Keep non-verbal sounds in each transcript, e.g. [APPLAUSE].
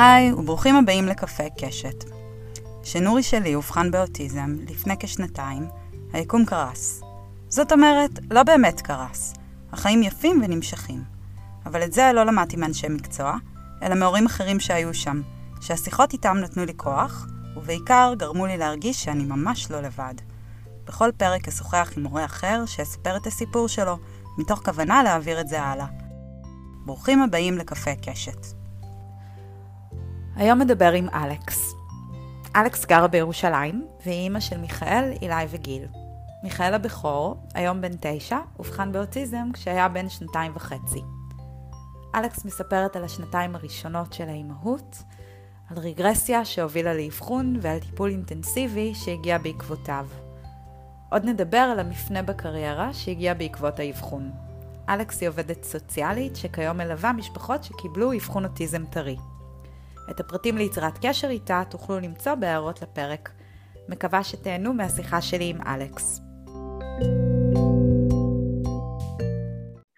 היי, וברוכים הבאים לקפה קשת. כשנורי שלי אובחן באוטיזם לפני כשנתיים, היקום קרס. זאת אומרת, לא באמת קרס. החיים יפים ונמשכים. אבל את זה לא למדתי מאנשי מקצוע, אלא מהורים אחרים שהיו שם, שהשיחות איתם נתנו לי כוח, ובעיקר גרמו לי להרגיש שאני ממש לא לבד. בכל פרק אשוחח עם מורה אחר שיספר את הסיפור שלו, מתוך כוונה להעביר את זה הלאה. ברוכים הבאים לקפה קשת. היום מדבר עם אלכס. אלכס גרה בירושלים, והיא אימא של מיכאל, אילי וגיל. מיכאל הבכור, היום בן תשע, אובחן באוטיזם כשהיה בן שנתיים וחצי. אלכס מספרת על השנתיים הראשונות של האימהות, על רגרסיה שהובילה לאבחון ועל טיפול אינטנסיבי שהגיע בעקבותיו. עוד נדבר על המפנה בקריירה שהגיע בעקבות האבחון. אלכס היא עובדת סוציאלית שכיום מלווה משפחות שקיבלו אבחון אוטיזם טרי. את הפרטים ליצירת קשר איתה תוכלו למצוא בהערות לפרק. מקווה שתהנו מהשיחה שלי עם אלכס.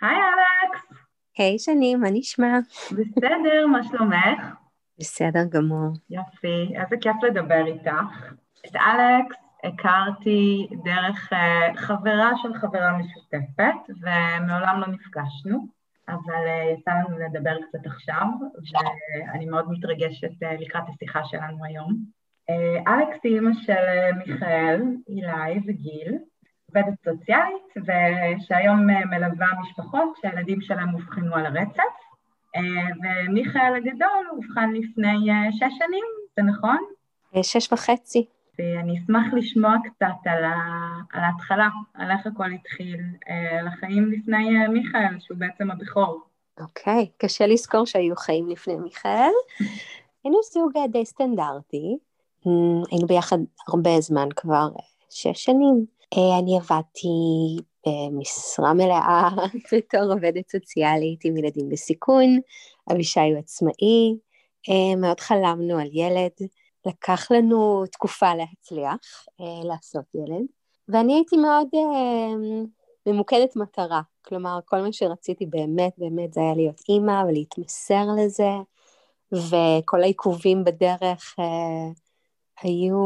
היי אלכס. היי שני, מה נשמע? בסדר, מה שלומך? בסדר גמור. יופי, איזה כיף לדבר איתך. את אלכס הכרתי דרך uh, חברה של חברה משותפת, ומעולם לא נפגשנו, אבל uh, יצא לנו לדבר קצת עכשיו, ואני מאוד מתרגשת uh, לקראת השיחה שלנו היום. Uh, אלכס היא אימא של מיכאל, אילי וגיל, עובדת סוציאלית, ושהיום uh, מלווה משפחות שהילדים שלהם אובחנו על הרצף, ומיכאל הגדול אובחן לפני שש שנים, זה נכון? שש וחצי. ואני אשמח לשמוע קצת על, ה... על ההתחלה, על איך הכל התחיל, על החיים לפני מיכאל, שהוא בעצם הבכור. אוקיי, okay, קשה לזכור שהיו חיים לפני מיכאל. [LAUGHS] היינו זוג די סטנדרטי, היינו ביחד הרבה זמן כבר, שש שנים. אני עבדתי במשרה מלאה [LAUGHS] בתור עובדת סוציאלית עם ילדים בסיכון, אבישי הוא עצמאי, מאוד חלמנו על ילד. לקח לנו תקופה להצליח אה, לעשות ילד, ואני הייתי מאוד אה, ממוקדת מטרה, כלומר כל מה שרציתי באמת באמת זה היה להיות אימא ולהתמסר לזה, וכל העיכובים בדרך אה, היו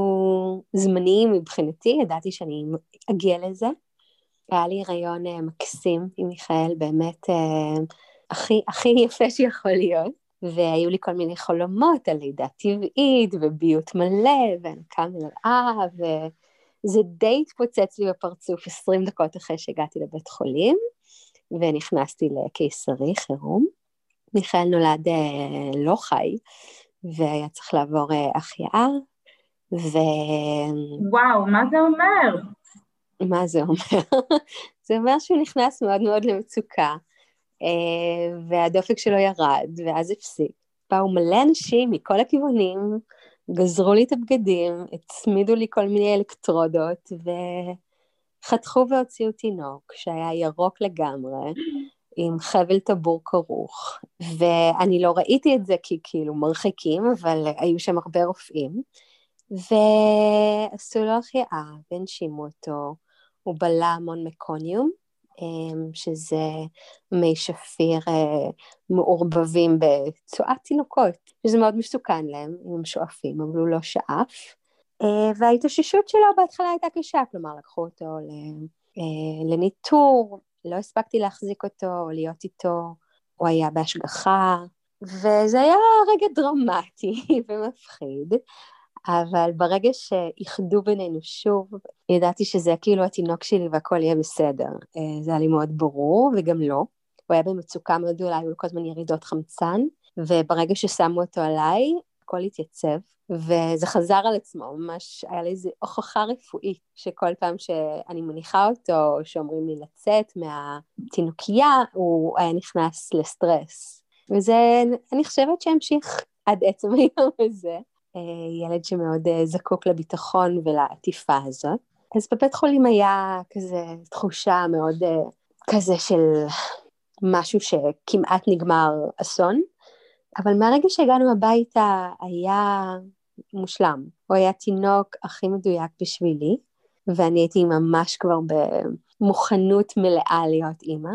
זמניים מבחינתי, ידעתי שאני אגיע לזה. היה לי הריון אה, מקסים עם מיכאל, באמת אה, הכי, הכי יפה שיכול להיות. והיו לי כל מיני חלומות על לידה טבעית וביות מלא והנקה מלאה, וזה די התפוצץ לי בפרצוף 20 דקות אחרי שהגעתי לבית חולים, ונכנסתי לקיסרי חירום. מיכאל נולד אה, לא חי, והיה צריך לעבור אה, החייאה, ו... וואו, מה זה אומר? מה זה אומר? [LAUGHS] זה אומר שהוא נכנס מאוד מאוד למצוקה. אה, והדופק שלו ירד, ואז הפסיק. באו מלא אנשים מכל הכיוונים, גזרו לי את הבגדים, הצמידו לי כל מיני אלקטרודות, וחתכו והוציאו תינוק שהיה ירוק לגמרי, עם חבל טבור כרוך, ואני לא ראיתי את זה כי כאילו מרחיקים, אבל היו שם הרבה רופאים, ועשו לו החייאה והנשימו אותו, הוא בלע המון מקוניום, שזה מי שפיר אה, מעורבבים בצואת תינוקות, שזה מאוד מסוכן להם אם הם שואפים, אבל הוא לא שאף. אה, וההתאוששות שלו בהתחלה הייתה קשה, כלומר לקחו אותו אה, לניטור, לא הספקתי להחזיק אותו או להיות איתו, הוא היה בהשגחה, וזה היה רגע דרמטי [LAUGHS] ומפחיד. אבל ברגע שאיחדו בינינו שוב, ידעתי שזה כאילו התינוק שלי והכל יהיה בסדר. אה, זה היה לי מאוד ברור, וגם לא. הוא היה במצוקה מאוד גדולה, היו לו כל הזמן ירידות חמצן, וברגע ששמו אותו עליי, הכל התייצב, וזה חזר על עצמו, ממש היה לי איזו הוכחה רפואית, שכל פעם שאני מניחה אותו, שאומרים לי לצאת מהתינוקייה, הוא היה נכנס לסטרס. וזה, אני חושבת שהמשיך עד עצם היום הזה. אה, ילד שמאוד אה, זקוק לביטחון ולעטיפה הזאת. אז בבית חולים היה כזה תחושה מאוד אה, כזה של משהו שכמעט נגמר אסון, אבל מהרגע שהגענו הביתה היה מושלם. הוא היה תינוק הכי מדויק בשבילי, ואני הייתי ממש כבר במוכנות מלאה להיות אימא.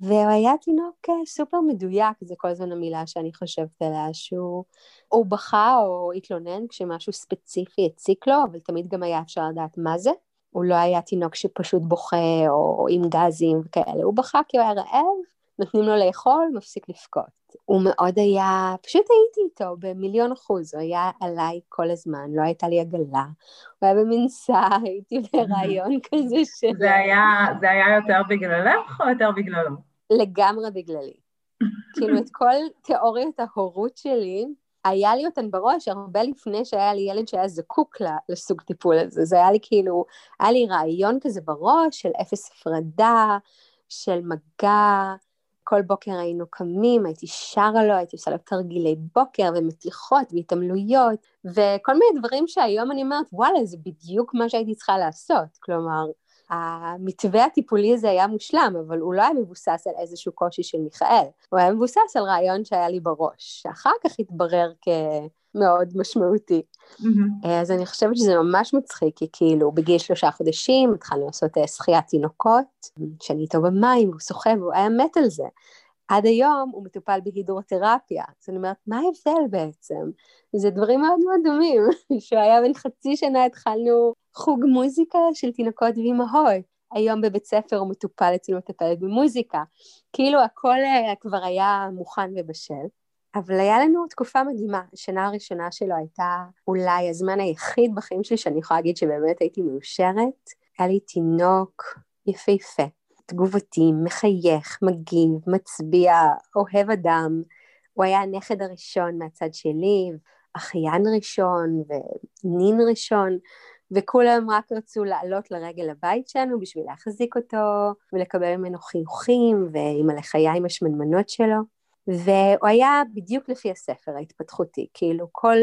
והוא היה תינוק אה, סופר מדויק, זה כל הזמן המילה שאני חושבת עליה, שהוא הוא בכה או התלונן כשמשהו ספציפי הציק לו, אבל תמיד גם היה אפשר לדעת מה זה. הוא לא היה תינוק שפשוט בוכה או עם גזים וכאלה, הוא בכה כי הוא היה רעב, נותנים לו לאכול, מפסיק לבכות. הוא מאוד היה, פשוט הייתי איתו במיליון אחוז, הוא היה עליי כל הזמן, לא הייתה לי עגלה, הוא היה במנסה, הייתי ברעיון [LAUGHS] כזה של... זה היה, זה היה יותר בגללך או יותר בגללו? לגמרי בגללי. כאילו את כל תיאוריות ההורות שלי, היה לי אותן בראש הרבה לפני שהיה לי ילד שהיה זקוק לסוג טיפול הזה. זה היה לי כאילו, היה לי רעיון כזה בראש של אפס הפרדה, של מגע, כל בוקר היינו קמים, הייתי שרה לו, הייתי עושה לו תרגילי בוקר ומתיחות והתעמלויות, וכל מיני דברים שהיום אני אומרת, וואלה, זה בדיוק מה שהייתי צריכה לעשות. כלומר, המתווה הטיפולי הזה היה מושלם, אבל הוא לא היה מבוסס על איזשהו קושי של מיכאל, הוא היה מבוסס על רעיון שהיה לי בראש, שאחר כך התברר כמאוד משמעותי. Mm-hmm. אז אני חושבת שזה ממש מצחיק, כי כאילו בגיל שלושה חודשים התחלנו לעשות אה, שחיית תינוקות, שאני איתו במים, הוא שוחה והוא היה מת על זה. עד היום הוא מטופל בהידרותרפיה, אז אני אומרת, מה ההבדל בעצם? זה דברים מאוד מאוד דומים. [LAUGHS] כשהוא היה בן חצי שנה התחלנו חוג מוזיקה של תינוקות ואימהות. היום בבית ספר הוא מטופל אצל מטפלת במוזיקה. כאילו הכל אה, כבר היה מוכן ובשל. אבל היה לנו תקופה מדהימה. השנה הראשונה שלו הייתה אולי הזמן היחיד בחיים שלי שאני יכולה להגיד שבאמת הייתי מאושרת. היה לי תינוק יפהפה, תגובתי, מחייך, מגיב, מצביע, אוהב אדם. הוא היה הנכד הראשון מהצד שלי, אחיין ראשון ונין ראשון, וכולם רק רצו לעלות לרגל הבית שלנו בשביל להחזיק אותו ולקבל ממנו חיוכים ועם הלחיים השמנמנות שלו. והוא היה בדיוק לפי הספר ההתפתחותי, כאילו כל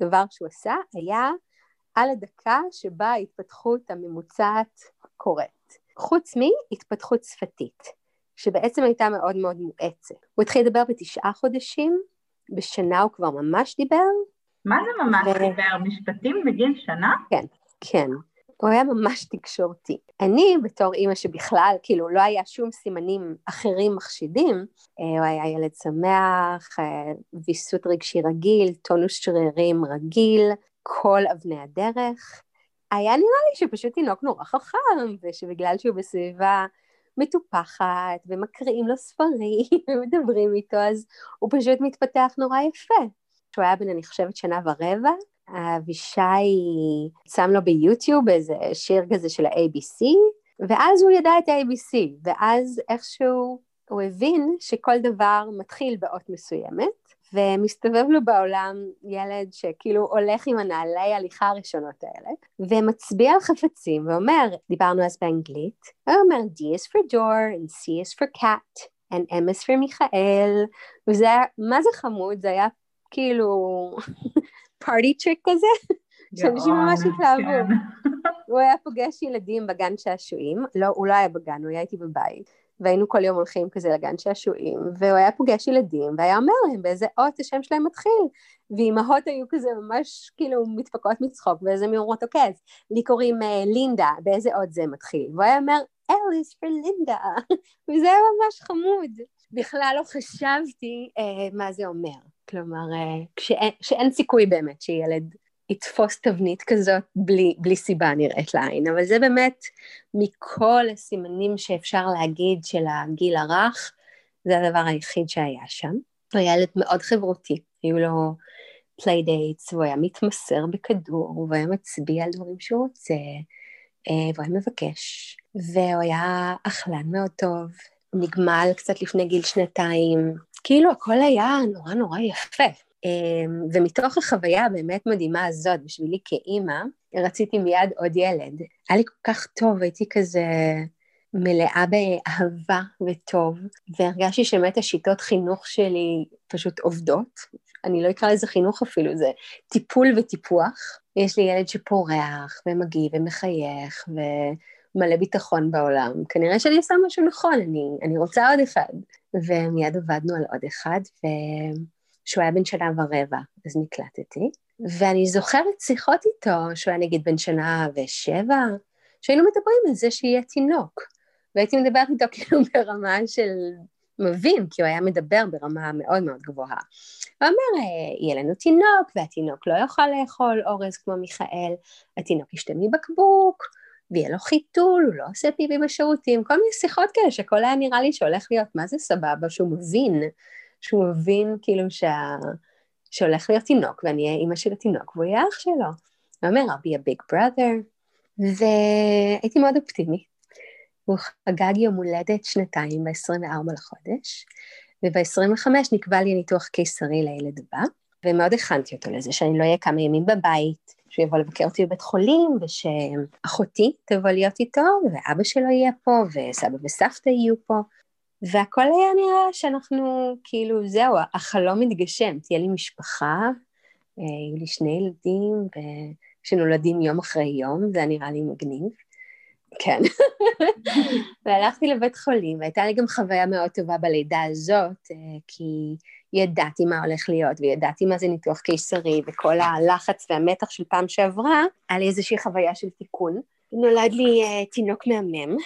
דבר שהוא עשה היה על הדקה שבה ההתפתחות הממוצעת קורית. חוץ מהתפתחות שפתית, שבעצם הייתה מאוד מאוד מואצת. הוא התחיל לדבר בתשעה חודשים, בשנה הוא כבר ממש דיבר. מה זה ממש ו... דיבר? משפטים בגיל שנה? כן, כן. הוא היה ממש תקשורתי. אני, בתור אימא שבכלל, כאילו, לא היה שום סימנים אחרים מחשידים, אה, הוא היה ילד שמח, אה, ויסות רגשי רגיל, טונוס שרירים רגיל, כל אבני הדרך. היה נראה לי שפשוט תינוק נורא חכם, ושבגלל שהוא בסביבה מטופחת, ומקריאים לו ספרים, [LAUGHS] ומדברים איתו, אז הוא פשוט מתפתח נורא יפה. כשהוא היה בן, אני חושבת, שנה ורבע, אבישי שם לו ביוטיוב איזה שיר כזה של ה-ABC, ואז הוא ידע את ה-ABC, ואז איכשהו הוא הבין שכל דבר מתחיל באות מסוימת, ומסתובב לו בעולם ילד שכאילו הולך עם הנעלי הליכה הראשונות האלה, ומצביע על חפצים ואומר, דיברנו אז באנגלית, הוא אומר D is for door and C is for cat and M is for מיכאל, וזה היה, מה זה חמוד? זה היה כאילו פארטי טריק כזה, שאנשים ממש התלהבו. הוא היה פוגש ילדים בגן שעשועים, לא, הוא לא היה בגן, הוא היה איתי בבית, והיינו כל יום הולכים כזה לגן שעשועים, והוא היה פוגש ילדים, והיה אומר להם באיזה אות השם שלהם מתחיל, ואימהות היו כזה ממש כאילו מתפקעות מצחוק, ואז הם אומרות, אוקיי, אז לי קוראים uh, לינדה, באיזה אות זה מתחיל? והוא היה אומר, אליס פר לינדה, וזה היה ממש חמוד. בכלל לא חשבתי uh, מה זה אומר. כלומר, אה, כשאין, כשאין סיכוי באמת שילד יתפוס תבנית כזאת בלי, בלי סיבה נראית לעין, אבל זה באמת מכל הסימנים שאפשר להגיד של הגיל הרך, זה הדבר היחיד שהיה שם. הוא היה ילד מאוד חברותי, היו לו playdates, והוא היה מתמסר בכדור, והוא היה מצביע על דברים שהוא רוצה, אה, והוא היה מבקש, והוא היה אכלן מאוד טוב, נגמל קצת לפני גיל שנתיים, כאילו הכל היה נורא נורא יפה. אמ, ומתוך החוויה הבאמת מדהימה הזאת, בשבילי כאימא, רציתי מיד עוד ילד. היה לי כל כך טוב, הייתי כזה מלאה באהבה וטוב, והרגשתי שבאמת השיטות חינוך שלי פשוט עובדות. אני לא אקרא לזה חינוך אפילו, זה טיפול וטיפוח. יש לי ילד שפורח ומגיב ומחייך ומלא ביטחון בעולם. כנראה שאני עושה משהו נכון, אני, אני רוצה עוד אחד. ומיד עבדנו על עוד אחד. שהוא היה בן שנה ורבע, אז נקלטתי. ואני זוכרת שיחות איתו, שהוא היה נגיד בן שנה ושבע, שהיינו מדברים על זה שיהיה תינוק. והייתי מדברת איתו כאילו [LAUGHS] ברמה של מבין, כי הוא היה מדבר ברמה מאוד מאוד גבוהה. הוא אומר, אה, יהיה לנו תינוק, והתינוק לא יוכל לאכול אורז כמו מיכאל, התינוק ישתה מבקבוק, ויהיה לו חיתול, הוא לא עושה פיבי בשירותים, כל מיני שיחות כאלה שהכל היה נראה לי שהולך להיות, מה זה סבבה, שהוא מבין, שהוא מבין כאילו שה... שהולך להיות תינוק, ואני אהיה אימא של התינוק, והוא יהיה אח שלו. הוא אומר, I'll be a big brother, והייתי מאוד אופטימית. הוא חגג יום הולדת שנתיים ב-24 לחודש, וב-25 נקבע לי ניתוח קיסרי לילד הבא, ומאוד הכנתי אותו לזה, שאני לא אהיה כמה ימים בבית, שהוא יבוא לבקר אותי בבית חולים, ושאחותי תבוא להיות איתו, ואבא שלו יהיה פה, וסבא וסבתא יהיו פה, והכל היה נראה שאנחנו, כאילו, זהו, החלום מתגשם, תהיה לי משפחה, אה, יהיו לי שני ילדים, שנולדים יום אחרי יום, זה נראה לי מגניב. כן. והלכתי לבית חולים, והייתה לי גם חוויה מאוד טובה בלידה הזאת, אה, כי ידעתי מה הולך להיות, וידעתי מה זה ניתוח קיסרי, וכל הלחץ והמתח של פעם שעברה, היה לי איזושהי חוויה של תיקון. נולד לי uh, תינוק מהמם,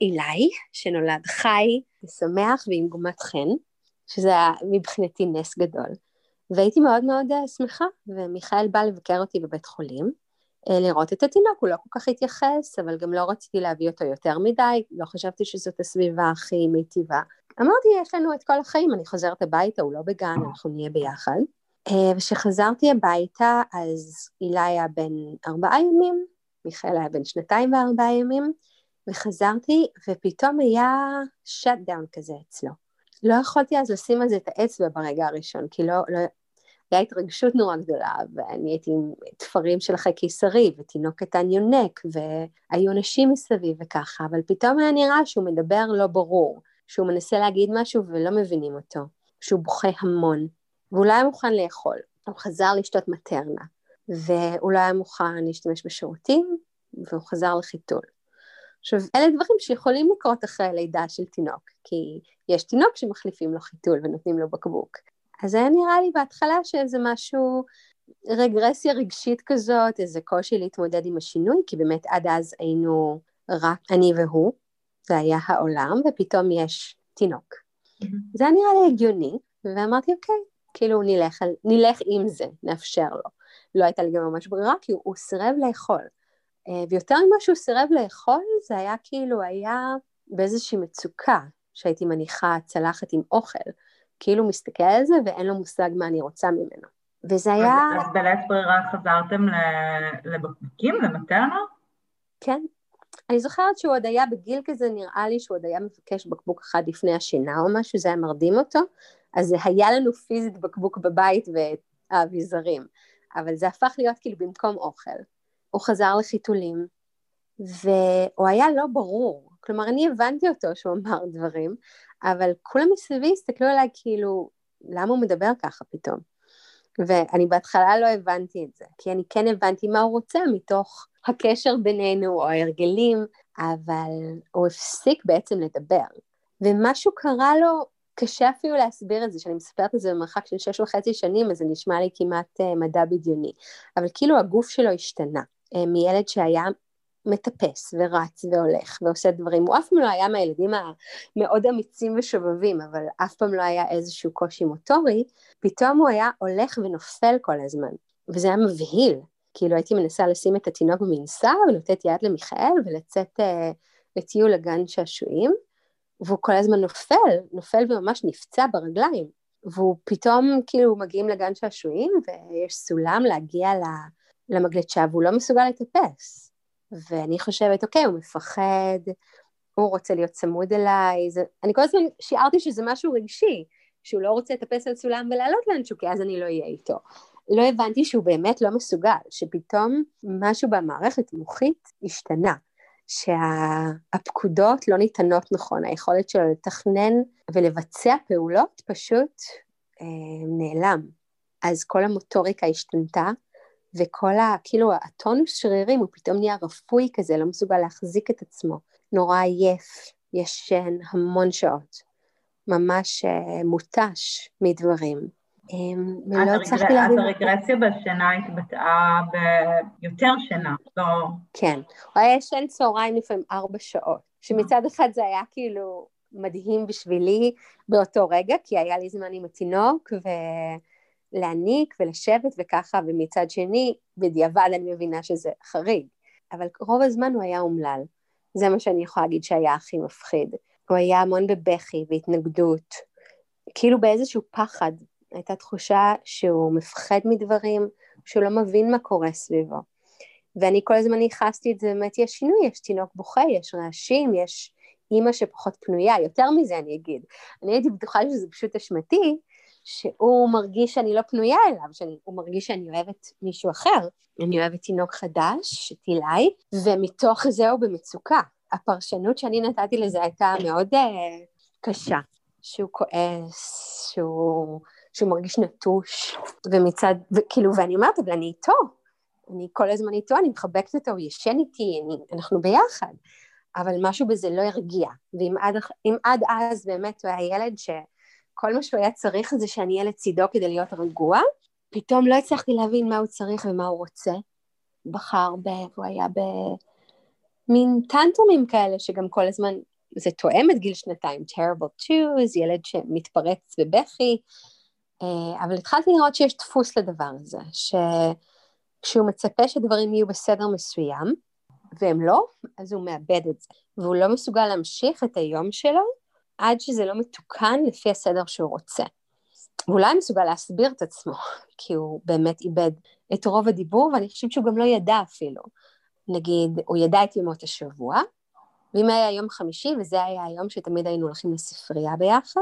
אילי, שנולד חי ושמח ועם גומת חן, שזה היה מבחינתי נס גדול. והייתי מאוד מאוד uh, שמחה, ומיכאל בא לבקר אותי בבית חולים, אה, לראות את התינוק, הוא לא כל כך התייחס, אבל גם לא רציתי להביא אותו יותר מדי, לא חשבתי שזאת הסביבה הכי מיטיבה. אמרתי, יש לנו את כל החיים, אני חוזרת הביתה, הוא לא בגן, אנחנו נהיה ביחד. אה, וכשחזרתי הביתה, אז הילה היה בן ארבעה ימים, מיכאל היה בן שנתיים וארבעה ימים, וחזרתי, ופתאום היה שאט דאון כזה אצלו. לא יכולתי אז לשים על זה את האצבע ברגע הראשון, כי לא, לא, הייתה התרגשות נורא גדולה, ואני הייתי עם תפרים של אחרי קיסרי, ותינוק קטן יונק, והיו נשים מסביב וככה, אבל פתאום היה נראה שהוא מדבר לא ברור, שהוא מנסה להגיד משהו ולא מבינים אותו, שהוא בוכה המון, והוא לא היה מוכן לאכול, הוא חזר לשתות מטרנה, והוא לא היה מוכן להשתמש בשירותים, והוא חזר לחיתול. עכשיו, אלה דברים שיכולים לקרות אחרי הלידה של תינוק, כי יש תינוק שמחליפים לו חיתול ונותנים לו בקבוק. אז היה נראה לי בהתחלה שזה משהו, רגרסיה רגשית כזאת, איזה קושי להתמודד עם השינוי, כי באמת עד אז היינו רק אני והוא, זה היה העולם, ופתאום יש תינוק. Mm-hmm. זה היה נראה לי הגיוני, ואמרתי, אוקיי, כאילו נלך, נלך עם זה, נאפשר לו. לא הייתה לי גם ממש ברירה, כי הוא, הוא סירב לאכול. אה, ויותר ממה שהוא סירב לאכול, זה היה כאילו, היה באיזושהי מצוקה, שהייתי מניחה צלחת עם אוכל. כאילו מסתכל על זה ואין לו מושג מה אני רוצה ממנו. וזה היה... אז בלית ברירה חזרתם לבקבוקים, למטרנה? כן. אני זוכרת שהוא עוד היה בגיל כזה, נראה לי שהוא עוד היה מבקש בקבוק אחד לפני השינה או משהו, זה היה מרדים אותו, אז היה לנו פיזית בקבוק בבית והאביזרים, אבל זה הפך להיות כאילו במקום אוכל. הוא חזר לחיתולים, והוא היה לא ברור, כלומר אני הבנתי אותו שהוא אמר דברים, אבל כולם מסביבי הסתכלו עליי כאילו, למה הוא מדבר ככה פתאום? ואני בהתחלה לא הבנתי את זה, כי אני כן הבנתי מה הוא רוצה מתוך הקשר בינינו או ההרגלים, אבל הוא הפסיק בעצם לדבר. ומשהו קרה לו, קשה אפילו להסביר את זה, שאני מספרת את זה במרחק של שש וחצי שנים, אז זה נשמע לי כמעט uh, מדע בדיוני. אבל כאילו הגוף שלו השתנה. Uh, מילד שהיה מטפס ורץ והולך ועושה דברים. הוא אף פעם לא היה מהילדים המאוד אמיצים ושובבים, אבל אף פעם לא היה איזשהו קושי מוטורי, פתאום הוא היה הולך ונופל כל הזמן. וזה היה מבהיל. כאילו הייתי מנסה לשים את התינוק במנסה ולתת יד למיכאל ולצאת uh, לטיול לגן שעשועים, והוא כל הזמן נופל, נופל וממש נפצע ברגליים. והוא פתאום כאילו מגיעים לגן שעשועים ויש סולם להגיע למגלצ'ה והוא לא מסוגל לטפס. ואני חושבת, אוקיי, הוא מפחד, הוא רוצה להיות צמוד אליי, זה... אני כל הזמן שיערתי שזה משהו רגשי, שהוא לא רוצה לטפס על סולם ולעלות לאנשהו, כי אז אני לא אהיה איתו. לא הבנתי שהוא באמת לא מסוגל, שפתאום משהו במערכת מוחית השתנה, שהפקודות לא ניתנות נכון, היכולת שלו לתכנן ולבצע פעולות פשוט אה, נעלם. אז כל המוטוריקה השתנתה, וכל ה... כאילו הטונוס שרירים הוא פתאום נהיה רפוי כזה, לא מסוגל להחזיק את עצמו, נורא עייף, ישן המון שעות, ממש uh, מותש מדברים. Um, אז, הרגר... אז הרגרסיה בשינה התבטאה ביותר שינה, לא... כן, הוא היה ישן צהריים לפעמים ארבע שעות, שמצד אחד זה היה כאילו מדהים בשבילי באותו רגע, כי היה לי זמן עם התינוק, ולהניק ולשבת וככה, ומצד שני, בדיעבד אני מבינה שזה חריג. אבל רוב הזמן הוא היה אומלל. זה מה שאני יכולה להגיד שהיה הכי מפחיד. הוא היה המון בבכי והתנגדות, כאילו באיזשהו פחד. הייתה תחושה שהוא מפחד מדברים, שהוא לא מבין מה קורה סביבו. ואני כל הזמן ייחסתי את זה, באמת יש שינוי, יש תינוק בוכה, יש רעשים, יש אימא שפחות פנויה, יותר מזה אני אגיד. אני הייתי בטוחה שזה פשוט אשמתי, שהוא מרגיש שאני לא פנויה אליו, שהוא מרגיש שאני אוהבת מישהו אחר. אני אוהבת תינוק חדש, שתילי, ומתוך זה הוא במצוקה. הפרשנות שאני נתתי לזה הייתה מאוד uh, קשה. שהוא כועס, שהוא, שהוא מרגיש נטוש, ומצד, וכאילו, ואני אומרת, אבל אני איתו, אני כל הזמן איתו, אני מחבקת אותו, הוא ישן איתי, אני, אנחנו ביחד. אבל משהו בזה לא הרגיע. ואם עד, עד אז באמת הוא היה ילד שכל מה שהוא היה צריך זה שאני אהיה לצידו כדי להיות רגוע, פתאום לא הצלחתי להבין מה הוא צריך ומה הוא רוצה. בחר ב... הוא היה במין טנטומים כאלה שגם כל הזמן, זה תואם את גיל שנתיים, terrible twos, ילד שמתפרץ בבכי, אה, אבל התחלתי לראות שיש דפוס לדבר הזה, שכשהוא מצפה שדברים יהיו בסדר מסוים, והם לא, אז הוא מאבד את זה. והוא לא מסוגל להמשיך את היום שלו עד שזה לא מתוקן לפי הסדר שהוא רוצה. ואולי לא מסוגל להסביר את עצמו, [LAUGHS] כי הוא באמת איבד את רוב הדיבור, ואני חושבת שהוא גם לא ידע אפילו. נגיד, הוא ידע את ימות השבוע, ואם היה יום חמישי, וזה היה היום שתמיד היינו הולכים לספרייה ביחד,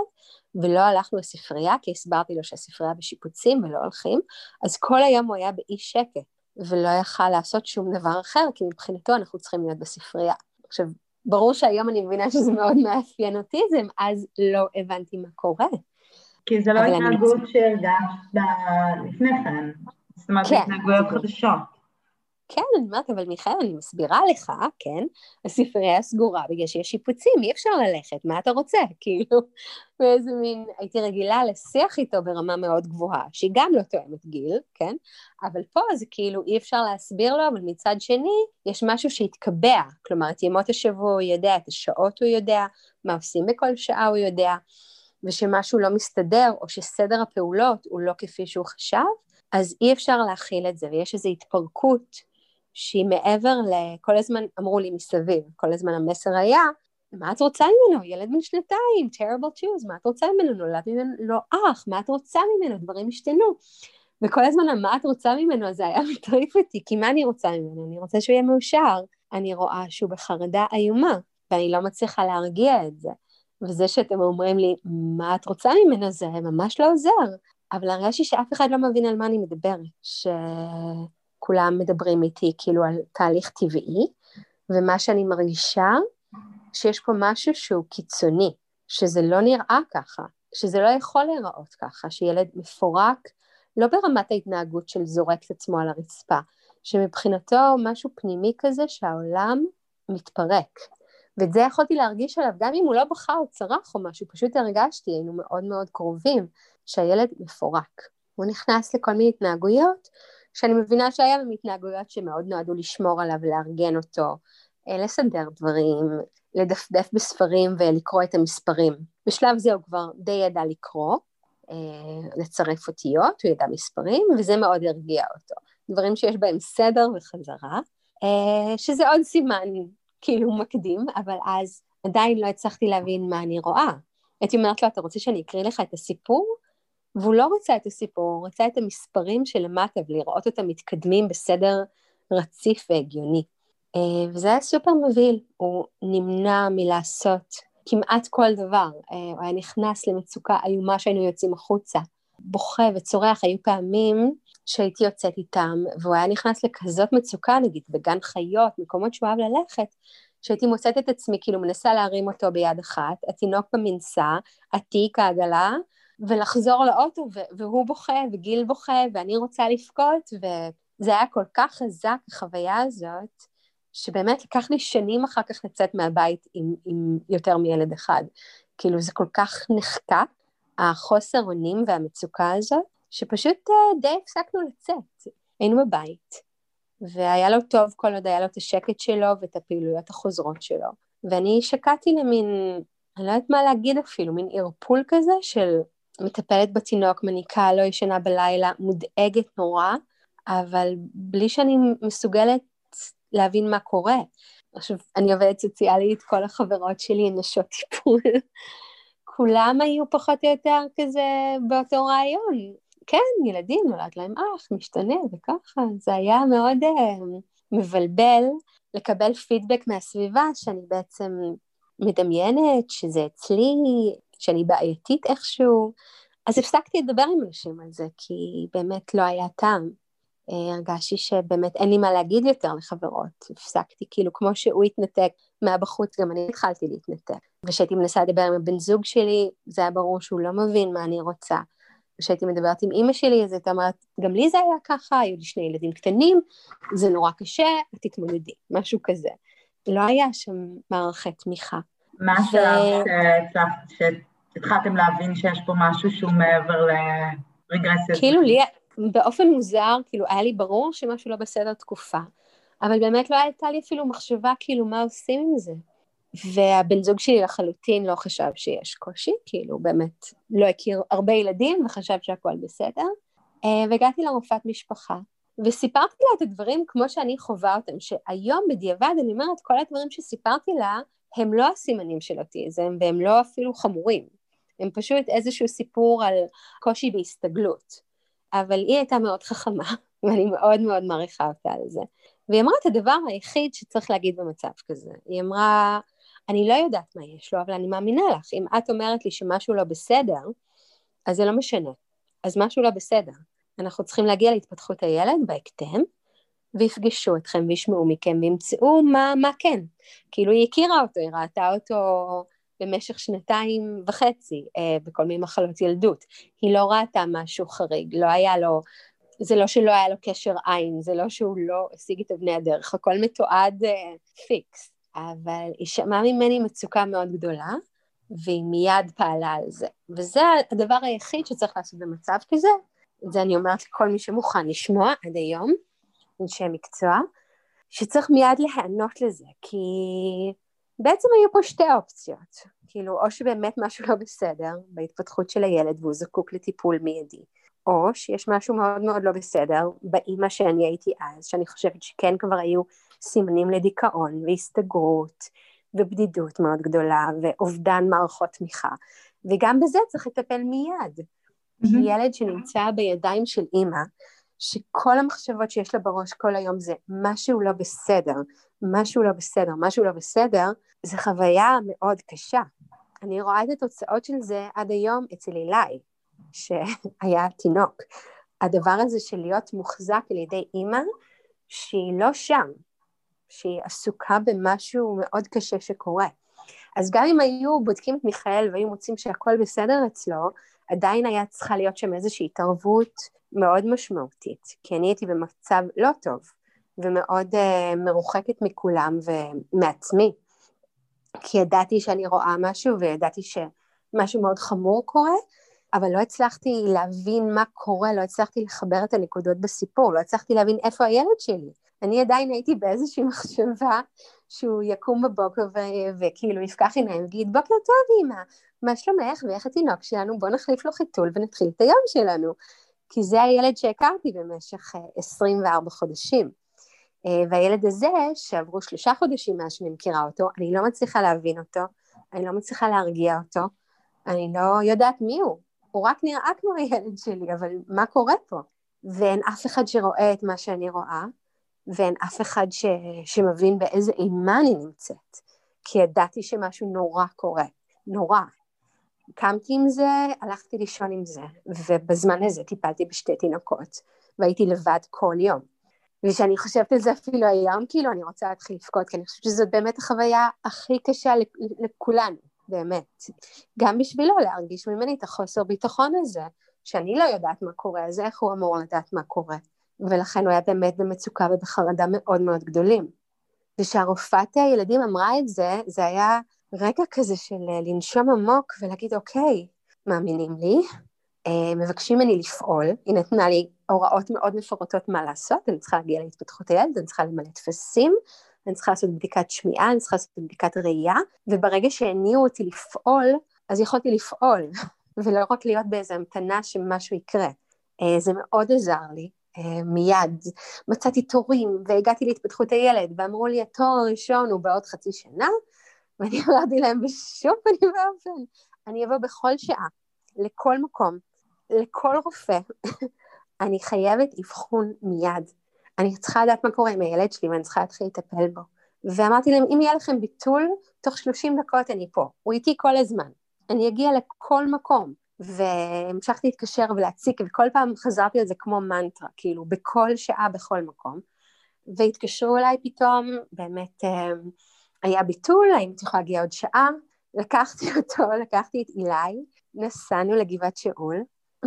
ולא הלכנו לספרייה, כי הסברתי לו שהספרייה בשיפוצים ולא הולכים, אז כל היום הוא היה באי שקט. ולא יכל לעשות שום דבר אחר, כי מבחינתו אנחנו צריכים להיות בספרייה. עכשיו, ברור שהיום אני מבינה שזה מאוד מאפיין אוטיזם, אז לא הבנתי מה קורה. כי זה לא התנהגות. שהרגשת לפני כן, זאת אומרת, כן, התנהגויות חדשות. כן, אני אומרת, אבל מיכאל, אני מסבירה לך, כן, הספרייה סגורה בגלל שיש שיפוצים, אי אפשר ללכת, מה אתה רוצה? [LAUGHS] כאילו, ואיזה מין, הייתי רגילה לשיח איתו ברמה מאוד גבוהה, שהיא גם לא תואמת גיל, כן? אבל פה זה כאילו אי אפשר להסביר לו, אבל מצד שני, יש משהו שהתקבע, כלומר, את ימות השבוע הוא יודע, את השעות הוא יודע, מה עושים בכל שעה הוא יודע, ושמשהו לא מסתדר, או שסדר הפעולות הוא לא כפי שהוא חשב, אז אי אפשר להכיל את זה, ויש איזו התפרקות שהיא מעבר לכל הזמן אמרו לי מסביב, כל הזמן המסר היה, מה את רוצה ממנו? ילד בן שנתיים, terrible choose, מה את רוצה ממנו? נולד ממנו לא אח, מה את רוצה ממנו? דברים השתנו. וכל הזמן מה את רוצה ממנו? זה היה [LAUGHS] מטריף אותי, כי מה אני רוצה ממנו? אני רוצה שהוא יהיה מאושר. אני רואה שהוא בחרדה איומה, ואני לא מצליחה להרגיע את זה. וזה שאתם אומרים לי, מה את רוצה ממנו? זה ממש לא עוזר. אבל הרגשתי שאף אחד לא מבין על מה אני מדברת, ש... כולם מדברים איתי כאילו על תהליך טבעי, ומה שאני מרגישה, שיש פה משהו שהוא קיצוני, שזה לא נראה ככה, שזה לא יכול להיראות ככה, שילד מפורק, לא ברמת ההתנהגות של זורק את עצמו על הרצפה, שמבחינתו משהו פנימי כזה שהעולם מתפרק. ואת זה יכולתי להרגיש עליו, גם אם הוא לא בכה או צרח או משהו, פשוט הרגשתי, היינו מאוד מאוד קרובים, שהילד מפורק. הוא נכנס לכל מיני התנהגויות שאני מבינה שהיה להם התנהגויות שמאוד נועדו לשמור עליו, לארגן אותו, אה, לסדר דברים, לדפדף בספרים ולקרוא את המספרים. בשלב זה הוא כבר די ידע לקרוא, אה, לצרף אותיות, הוא ידע מספרים, וזה מאוד הרגיע אותו. דברים שיש בהם סדר וחזרה, אה, שזה עוד סימן כאילו מקדים, אבל אז עדיין לא הצלחתי להבין מה אני רואה. הייתי אומרת לו, אתה רוצה שאני אקריא לך את הסיפור? והוא לא רצה את הסיפור, הוא רצה את המספרים שלמטה ולראות אותם מתקדמים בסדר רציף והגיוני. אה, וזה היה סופר מבהיל, הוא נמנע מלעשות כמעט כל דבר, אה, הוא היה נכנס למצוקה איומה שהיינו יוצאים החוצה. בוכה וצורח, היו פעמים שהייתי יוצאת איתם, והוא היה נכנס לכזאת מצוקה, נגיד בגן חיות, מקומות שהוא אהב ללכת, שהייתי מוצאת את עצמי כאילו מנסה להרים אותו ביד אחת, התינוק במנסה, התיק, העגלה, ולחזור לאוטו, והוא בוכה, וגיל בוכה, ואני רוצה לבכות, וזה היה כל כך חזק, החוויה הזאת, שבאמת לקח לי שנים אחר כך לצאת מהבית עם, עם יותר מילד אחד. כאילו זה כל כך נחקק, החוסר אונים והמצוקה הזאת, שפשוט uh, די הפסקנו לצאת. היינו בבית, והיה לו טוב כל עוד היה לו את השקט שלו ואת הפעילויות החוזרות שלו. ואני שקעתי למין, אני לא יודעת מה להגיד אפילו, מין ערפול כזה של מטפלת בתינוק, מניקה, לא ישנה בלילה, מודאגת נורא, אבל בלי שאני מסוגלת להבין מה קורה. עכשיו, אני עובדת סוציאלית, כל החברות שלי הן נשות טיפול. כולם היו פחות או יותר כזה באותו רעיון. כן, ילדים, נולד להם אח, משתנה וככה. זה היה מאוד uh, מבלבל לקבל פידבק מהסביבה שאני בעצם מדמיינת שזה אצלי, שאני בעייתית איכשהו. אז הפסקתי לדבר עם אנשים על זה, כי באמת לא היה טעם. אה, הרגשתי שבאמת אין לי מה להגיד יותר לחברות. הפסקתי, כאילו, כמו שהוא התנתק מהבחוץ, גם אני התחלתי להתנתק. וכשהייתי מנסה לדבר עם הבן זוג שלי, זה היה ברור שהוא לא מבין מה אני רוצה. כשהייתי מדברת עם אימא שלי, אז הייתה אומרת, גם לי זה היה ככה, היו לי שני ילדים קטנים, זה נורא קשה, תתמודדי, משהו כזה. לא היה שם מערכת תמיכה. מה השלב שהתחלתם להבין שיש פה משהו שהוא מעבר לרגרסיה? כאילו לי, באופן מוזר, כאילו היה לי ברור שמשהו לא בסדר תקופה, אבל באמת לא הייתה לי אפילו מחשבה כאילו מה עושים עם זה. והבן זוג שלי לחלוטין לא חשב שיש קושי, כאילו באמת לא הכיר הרבה ילדים וחשב שהכל בסדר. אה, והגעתי לרופאת משפחה, וסיפרתי לה את הדברים כמו שאני חווה אותם, שהיום בדיעבד אני אומרת, כל הדברים שסיפרתי לה הם לא הסימנים של אוטיזם והם לא אפילו חמורים, הם פשוט איזשהו סיפור על קושי בהסתגלות. אבל היא הייתה מאוד חכמה, [LAUGHS] ואני מאוד מאוד מעריכה אותה על זה. והיא אמרה את הדבר היחיד שצריך להגיד במצב כזה. היא אמרה, אני לא יודעת מה יש לו, אבל אני מאמינה לך. אם את אומרת לי שמשהו לא בסדר, אז זה לא משנה. אז משהו לא בסדר. אנחנו צריכים להגיע להתפתחות הילד בהקדם, ויפגשו אתכם וישמעו מכם וימצאו מה, מה כן. כאילו היא הכירה אותו, היא ראתה אותו במשך שנתיים וחצי אה, בכל מיני מחלות ילדות. היא לא ראתה משהו חריג, לא היה לו, זה לא שלא היה לו קשר עין, זה לא שהוא לא השיג את אבני הדרך, הכל מתועד אה, פיקס. אבל היא שמעה ממני מצוקה מאוד גדולה, והיא מיד פעלה על זה. וזה הדבר היחיד שצריך לעשות במצב כזה, זה אני אומרת לכל מי שמוכן לשמוע עד היום, אנשי מקצוע, שצריך מיד להיענות לזה, כי בעצם היו פה שתי אופציות, כאילו או שבאמת משהו לא בסדר בהתפתחות של הילד והוא זקוק לטיפול מיידי, או שיש משהו מאוד מאוד לא בסדר באימא שאני הייתי אז, שאני חושבת שכן כבר היו סימנים לדיכאון והסתגרות ובדידות מאוד גדולה ואובדן מערכות תמיכה, וגם בזה צריך לטפל מיד. Mm-hmm. ילד שנמצא בידיים של אימא, שכל המחשבות שיש לה בראש כל היום זה משהו לא בסדר, משהו לא בסדר, משהו לא בסדר, זו חוויה מאוד קשה. אני רואה את התוצאות של זה עד היום אצל אילי, שהיה תינוק. הדבר הזה של להיות מוחזק על ידי אימא שהיא לא שם, שהיא עסוקה במשהו מאוד קשה שקורה. אז גם אם היו בודקים את מיכאל והיו מוצאים שהכל בסדר אצלו, עדיין היה צריכה להיות שם איזושהי התערבות מאוד משמעותית, כי אני הייתי במצב לא טוב ומאוד uh, מרוחקת מכולם ומעצמי, כי ידעתי שאני רואה משהו וידעתי שמשהו מאוד חמור קורה, אבל לא הצלחתי להבין מה קורה, לא הצלחתי לחבר את הנקודות בסיפור, לא הצלחתי להבין איפה הילד שלי. אני עדיין הייתי באיזושהי מחשבה שהוא יקום בבוקר ו- וכאילו יפקח עיניים ויגיד בוקר טוב אמא, מה שלומך ואיך התינוק שלנו, בוא נחליף לו חיתול ונתחיל את היום שלנו. כי זה הילד שהכרתי במשך 24 אה, חודשים. אה, והילד הזה, שעברו שלושה חודשים מאז שאני מכירה אותו, אני לא מצליחה להבין אותו, אני לא מצליחה להרגיע אותו, אני לא יודעת מי הוא. הוא רק נראה כמו הילד שלי, אבל מה קורה פה? ואין אף אחד שרואה את מה שאני רואה, ואין אף אחד ש... שמבין באיזה אימה אני נמצאת, כי ידעתי שמשהו נורא קורה, נורא. קמתי עם זה, הלכתי לישון עם זה, ובזמן הזה טיפלתי בשתי תינוקות, והייתי לבד כל יום. וכשאני חושבת על זה אפילו היום, כאילו אני רוצה להתחיל לבכות, כי אני חושבת שזאת באמת החוויה הכי קשה לכולנו, באמת. גם בשבילו להרגיש ממני את החוסר ביטחון הזה, שאני לא יודעת מה קורה, אז איך הוא אמור לדעת מה קורה? ולכן הוא היה באמת במצוקה ובחרדה מאוד מאוד גדולים. וכשהרופאת הילדים אמרה את זה, זה היה רגע כזה של אה, לנשום עמוק ולהגיד, אוקיי, מאמינים לי, אה, מבקשים ממני לפעול, היא נתנה לי הוראות מאוד מפורטות מה לעשות, אני צריכה להגיע להתפתחות הילד, אני צריכה למלא טפסים, אני צריכה לעשות בדיקת שמיעה, אני צריכה לעשות בדיקת ראייה, וברגע שהניעו אותי לפעול, אז יכולתי לפעול, [LAUGHS] ולא רק להיות באיזו המתנה שמשהו יקרה. אה, זה מאוד עזר לי, מיד. מצאתי תורים, והגעתי להתפתחות הילד, ואמרו לי, התור הראשון הוא בעוד חצי שנה, ואני אמרתי להם, בשום פנים ואופן, אני אבוא בכל שעה, לכל מקום, לכל רופא, [LAUGHS] אני חייבת אבחון מיד. אני צריכה לדעת מה קורה עם הילד שלי ואני צריכה להתחיל לטפל בו. ואמרתי להם, אם יהיה לכם ביטול, תוך 30 דקות אני פה. הוא איתי כל הזמן. אני אגיע לכל מקום. והמשכתי להתקשר ולהציק, וכל פעם חזרתי על זה כמו מנטרה, כאילו, בכל שעה, בכל מקום. והתקשרו אליי פתאום, באמת אה, היה ביטול, האם את יכולה להגיע עוד שעה? לקחתי אותו, [LAUGHS] לקחתי את אילי, נסענו לגבעת שאול,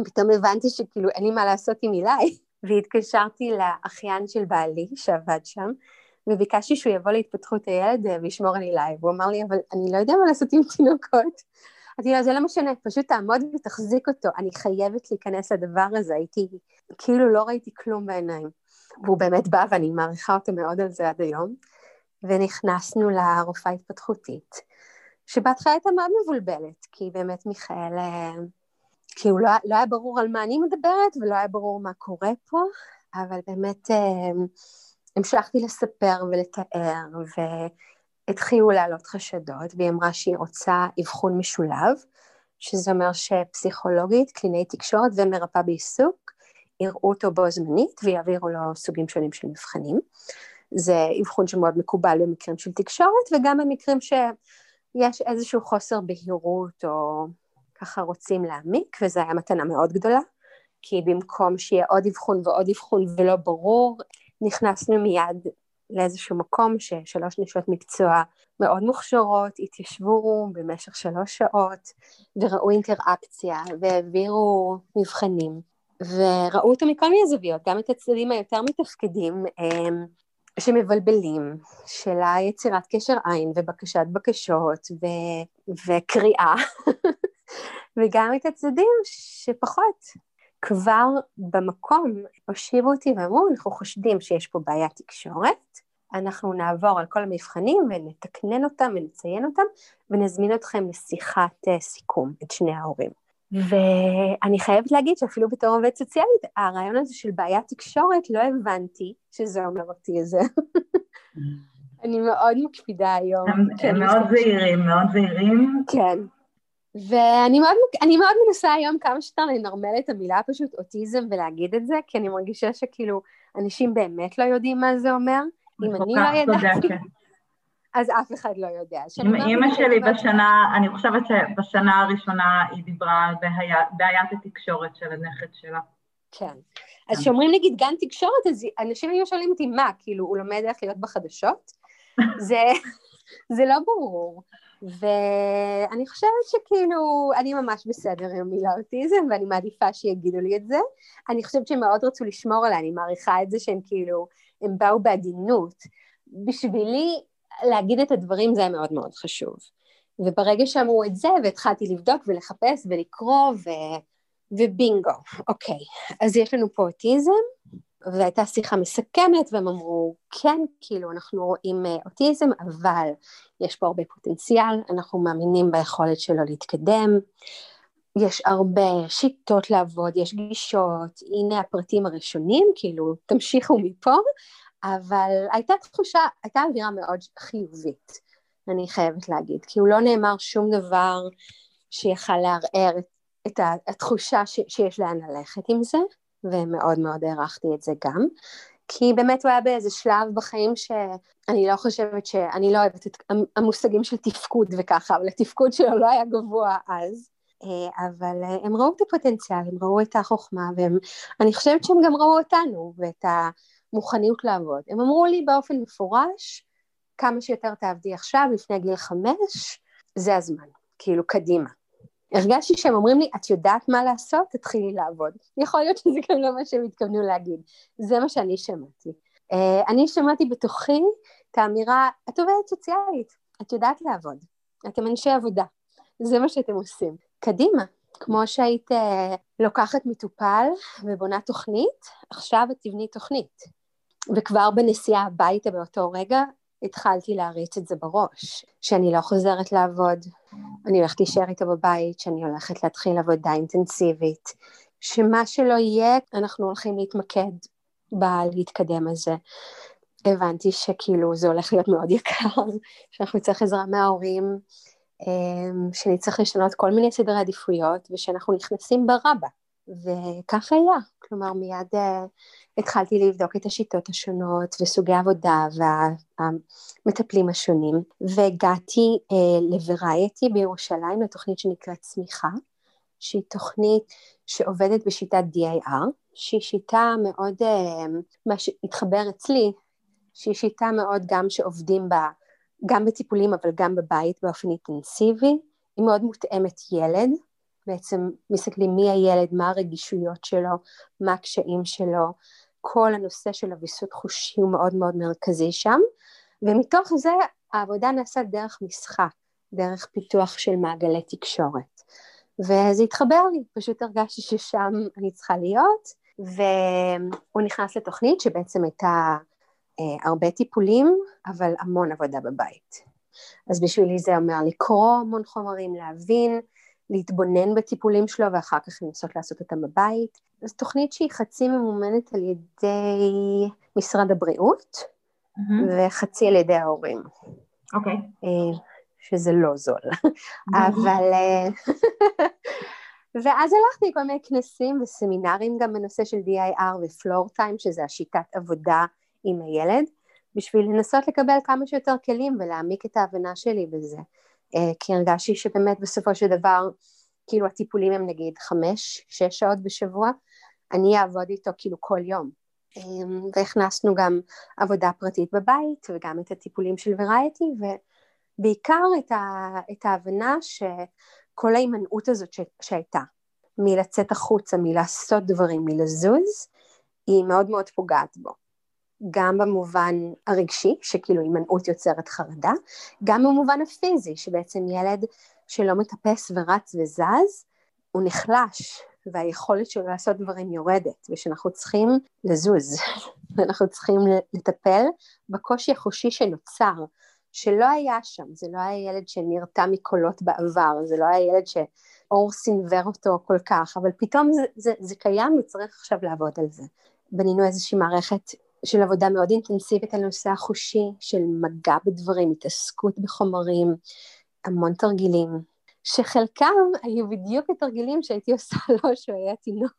פתאום הבנתי שכאילו אין לי מה לעשות עם אילי, [LAUGHS] והתקשרתי לאחיין של בעלי שעבד שם, וביקשתי שהוא יבוא להתפתחות הילד אה, וישמור על אילי, והוא אמר לי, אבל אני לא יודע מה לעשות עם תינוקות. [LAUGHS] אמרתי לו, זה לא משנה, פשוט תעמוד ותחזיק אותו, אני חייבת להיכנס לדבר הזה, הייתי, כאילו לא ראיתי כלום בעיניים. והוא באמת בא ואני מעריכה אותו מאוד על זה עד היום, ונכנסנו לרופאה התפתחותית, שבהתחלה הייתה מאוד מבולבלת, כי באמת מיכאל אה, כאילו לא, לא היה ברור על מה אני מדברת ולא היה ברור מה קורה פה, אבל באמת אה, המשכתי לספר ולתאר והתחילו לעלות חשדות והיא אמרה שהיא רוצה אבחון משולב, שזה אומר שפסיכולוגית, קלינאי תקשורת ומרפאה בעיסוק יראו אותו בו זמנית ויעבירו לו סוגים שונים של מבחנים. זה אבחון שמאוד מקובל במקרים של תקשורת וגם במקרים שיש איזשהו חוסר בהירות או ככה רוצים להעמיק, וזו הייתה מתנה מאוד גדולה, כי במקום שיהיה עוד אבחון ועוד אבחון ולא ברור, נכנסנו מיד לאיזשהו מקום ששלוש נשות מקצוע מאוד מוכשרות התיישבו במשך שלוש שעות וראו אינטראקציה והעבירו מבחנים וראו אותו מכל מיני זוויות, גם את הצדדים היותר מתפקדים אמ, שמבלבלים, של היצירת קשר עין ובקשת בקשות ו- וקריאה [LAUGHS] וגם את הצדדים שפחות. כבר במקום הושיבו אותי ואמרו, אנחנו חושדים שיש פה בעיית תקשורת, אנחנו נעבור על כל המבחנים ונתקנן אותם ונציין אותם ונזמין אתכם לשיחת אה, סיכום, את שני ההורים. ואני חייבת להגיד שאפילו בתור עובד סוציאלית, הרעיון הזה של בעיית תקשורת, לא הבנתי שזה אומר אותי איזה. [LAUGHS] אני מאוד מקפידה היום. הם מאוד זהירים, מאוד זהירים. כן, ואני מאוד, מאוד מנסה היום כמה שיותר לנרמל את המילה פשוט אוטיזם ולהגיד את זה, כי אני מרגישה שכאילו אנשים באמת לא יודעים מה זה אומר. אם אני לא ידעתי, אז אף אחד לא יודע. אימא שלי בשנה, אני חושבת שבשנה הראשונה היא דיברה על בעיית התקשורת של הנכד שלה. כן. אז כשאומרים נגיד גן תקשורת, אז אנשים היו שואלים אותי, מה, כאילו, הוא לומד איך להיות בחדשות? [LAUGHS] זה, זה לא ברור. ואני חושבת שכאילו, אני ממש בסדר עם המילה אוטיזם, ואני מעדיפה שיגידו לי את זה. אני חושבת שהם מאוד רצו לשמור עליה, אני מעריכה את זה שהם כאילו, הם באו בעדינות. בשבילי, להגיד את הדברים זה היה מאוד מאוד חשוב. וברגע שאמרו את זה, והתחלתי לבדוק ולחפש ולקרוא, ו... ובינגו, אוקיי. אז יש לנו פה אוטיזם, והייתה שיחה מסכמת והם אמרו כן כאילו אנחנו רואים אה, אוטיזם אבל יש פה הרבה פוטנציאל אנחנו מאמינים ביכולת שלו להתקדם יש הרבה שיטות לעבוד יש גישות הנה הפרטים הראשונים כאילו תמשיכו מפה אבל הייתה תחושה הייתה אווירה מאוד חיובית אני חייבת להגיד כי הוא לא נאמר שום דבר שיכל לערער את, התחושה ש, שיש לאן ללכת עם זה ומאוד מאוד הערכתי את זה גם. כי באמת הוא היה באיזה שלב בחיים שאני לא חושבת ש... אני לא אוהבת את המושגים של תפקוד וככה, אבל התפקוד שלו לא היה גבוה אז. אה, אבל אה, הם ראו את הפוטנציאל, הם ראו את החוכמה, ואני חושבת שהם גם ראו אותנו ואת המוכניות לעבוד. הם אמרו לי באופן מפורש, כמה שיותר תעבדי עכשיו, לפני גיל חמש, זה הזמן, כאילו קדימה. הרגשתי שהם אומרים לי, את יודעת מה לעשות? תתחילי לעבוד. יכול להיות שזה גם לא מה שהם התכוונו להגיד. זה מה שאני שמעתי. Uh, אני שמעתי בתוכי את האמירה, את עובדת סוציאלית, את יודעת לעבוד, אתם אנשי עבודה, זה מה שאתם עושים. קדימה, כמו שהיית uh, לוקחת מטופל ובונה תוכנית, עכשיו את תבני תוכנית. וכבר בנסיעה הביתה באותו רגע, התחלתי להריץ את זה בראש, שאני לא חוזרת לעבוד, אני הולכת להישאר איתו בבית, שאני הולכת להתחיל עבודה אינטנסיבית, שמה שלא יהיה, אנחנו הולכים להתמקד בלהתקדם הזה. הבנתי שכאילו זה הולך להיות מאוד יקר, [LAUGHS] שאנחנו נצטרך עזרה מההורים, אמ, שנצטרך לשנות כל מיני סדרי עדיפויות, ושאנחנו נכנסים ברבה. וכך היה, כלומר מיד uh, התחלתי לבדוק את השיטות השונות וסוגי העבודה והמטפלים השונים, והגעתי uh, לוורייטי בירושלים לתוכנית שנקראת צמיחה, שהיא תוכנית שעובדת בשיטת DIR, שהיא שיטה מאוד, uh, מה שהתחבר אצלי, שהיא שיטה מאוד גם שעובדים בה, גם בטיפולים אבל גם בבית באופן אינטנסיבי, היא מאוד מותאמת ילד, בעצם מסתכלים מי הילד, מה הרגישויות שלו, מה הקשיים שלו, כל הנושא של הוויסות חושי הוא מאוד מאוד מרכזי שם, ומתוך זה העבודה נעשית דרך משחק, דרך פיתוח של מעגלי תקשורת. וזה התחבר לי, פשוט הרגשתי ששם אני צריכה להיות, והוא נכנס לתוכנית שבעצם הייתה אה, הרבה טיפולים, אבל המון עבודה בבית. אז בשבילי זה אומר לקרוא המון חומרים, להבין, להתבונן בטיפולים שלו ואחר כך לנסות לעשות אותם בבית. זו תוכנית שהיא חצי ממומנת על ידי משרד הבריאות mm-hmm. וחצי על ידי ההורים. אוקיי. Okay. אה, שזה לא זול, [LAUGHS] אבל... אה, [LAUGHS] ואז הלכתי לכל מיני כנסים וסמינרים גם בנושא של DIR ופלור טיים, שזה השיטת עבודה עם הילד, בשביל לנסות לקבל כמה שיותר כלים ולהעמיק את ההבנה שלי בזה. אה, כי הרגשתי שבאמת בסופו של דבר, כאילו הטיפולים הם נגיד חמש, שש שעות בשבוע, אני אעבוד איתו כאילו כל יום. אמ, והכנסנו גם עבודה פרטית בבית וגם את הטיפולים של ורייטי ובעיקר את, ה, את ההבנה שכל ההימנעות הזאת ש, שהייתה מלצאת החוצה, מלעשות דברים, מלזוז, היא מאוד מאוד פוגעת בו. גם במובן הרגשי, שכאילו הימנעות יוצרת חרדה, גם במובן הפיזי, שבעצם ילד שלא מטפס ורץ וזז, הוא נחלש, והיכולת שלו לעשות דברים יורדת, ושאנחנו צריכים לזוז, [LAUGHS] ואנחנו צריכים לטפל בקושי החושי שנוצר, שלא היה שם, זה לא היה ילד שנרתע מקולות בעבר, זה לא היה ילד שאור סינוור אותו כל כך, אבל פתאום זה, זה, זה קיים וצריך עכשיו לעבוד על זה. בנינו איזושהי מערכת של עבודה מאוד אינטנסיבית על נושא החושי, של מגע בדברים, התעסקות בחומרים, המון תרגילים, שחלקם היו בדיוק התרגילים שהייתי עושה [LAUGHS] לו כשהוא היה תינוק,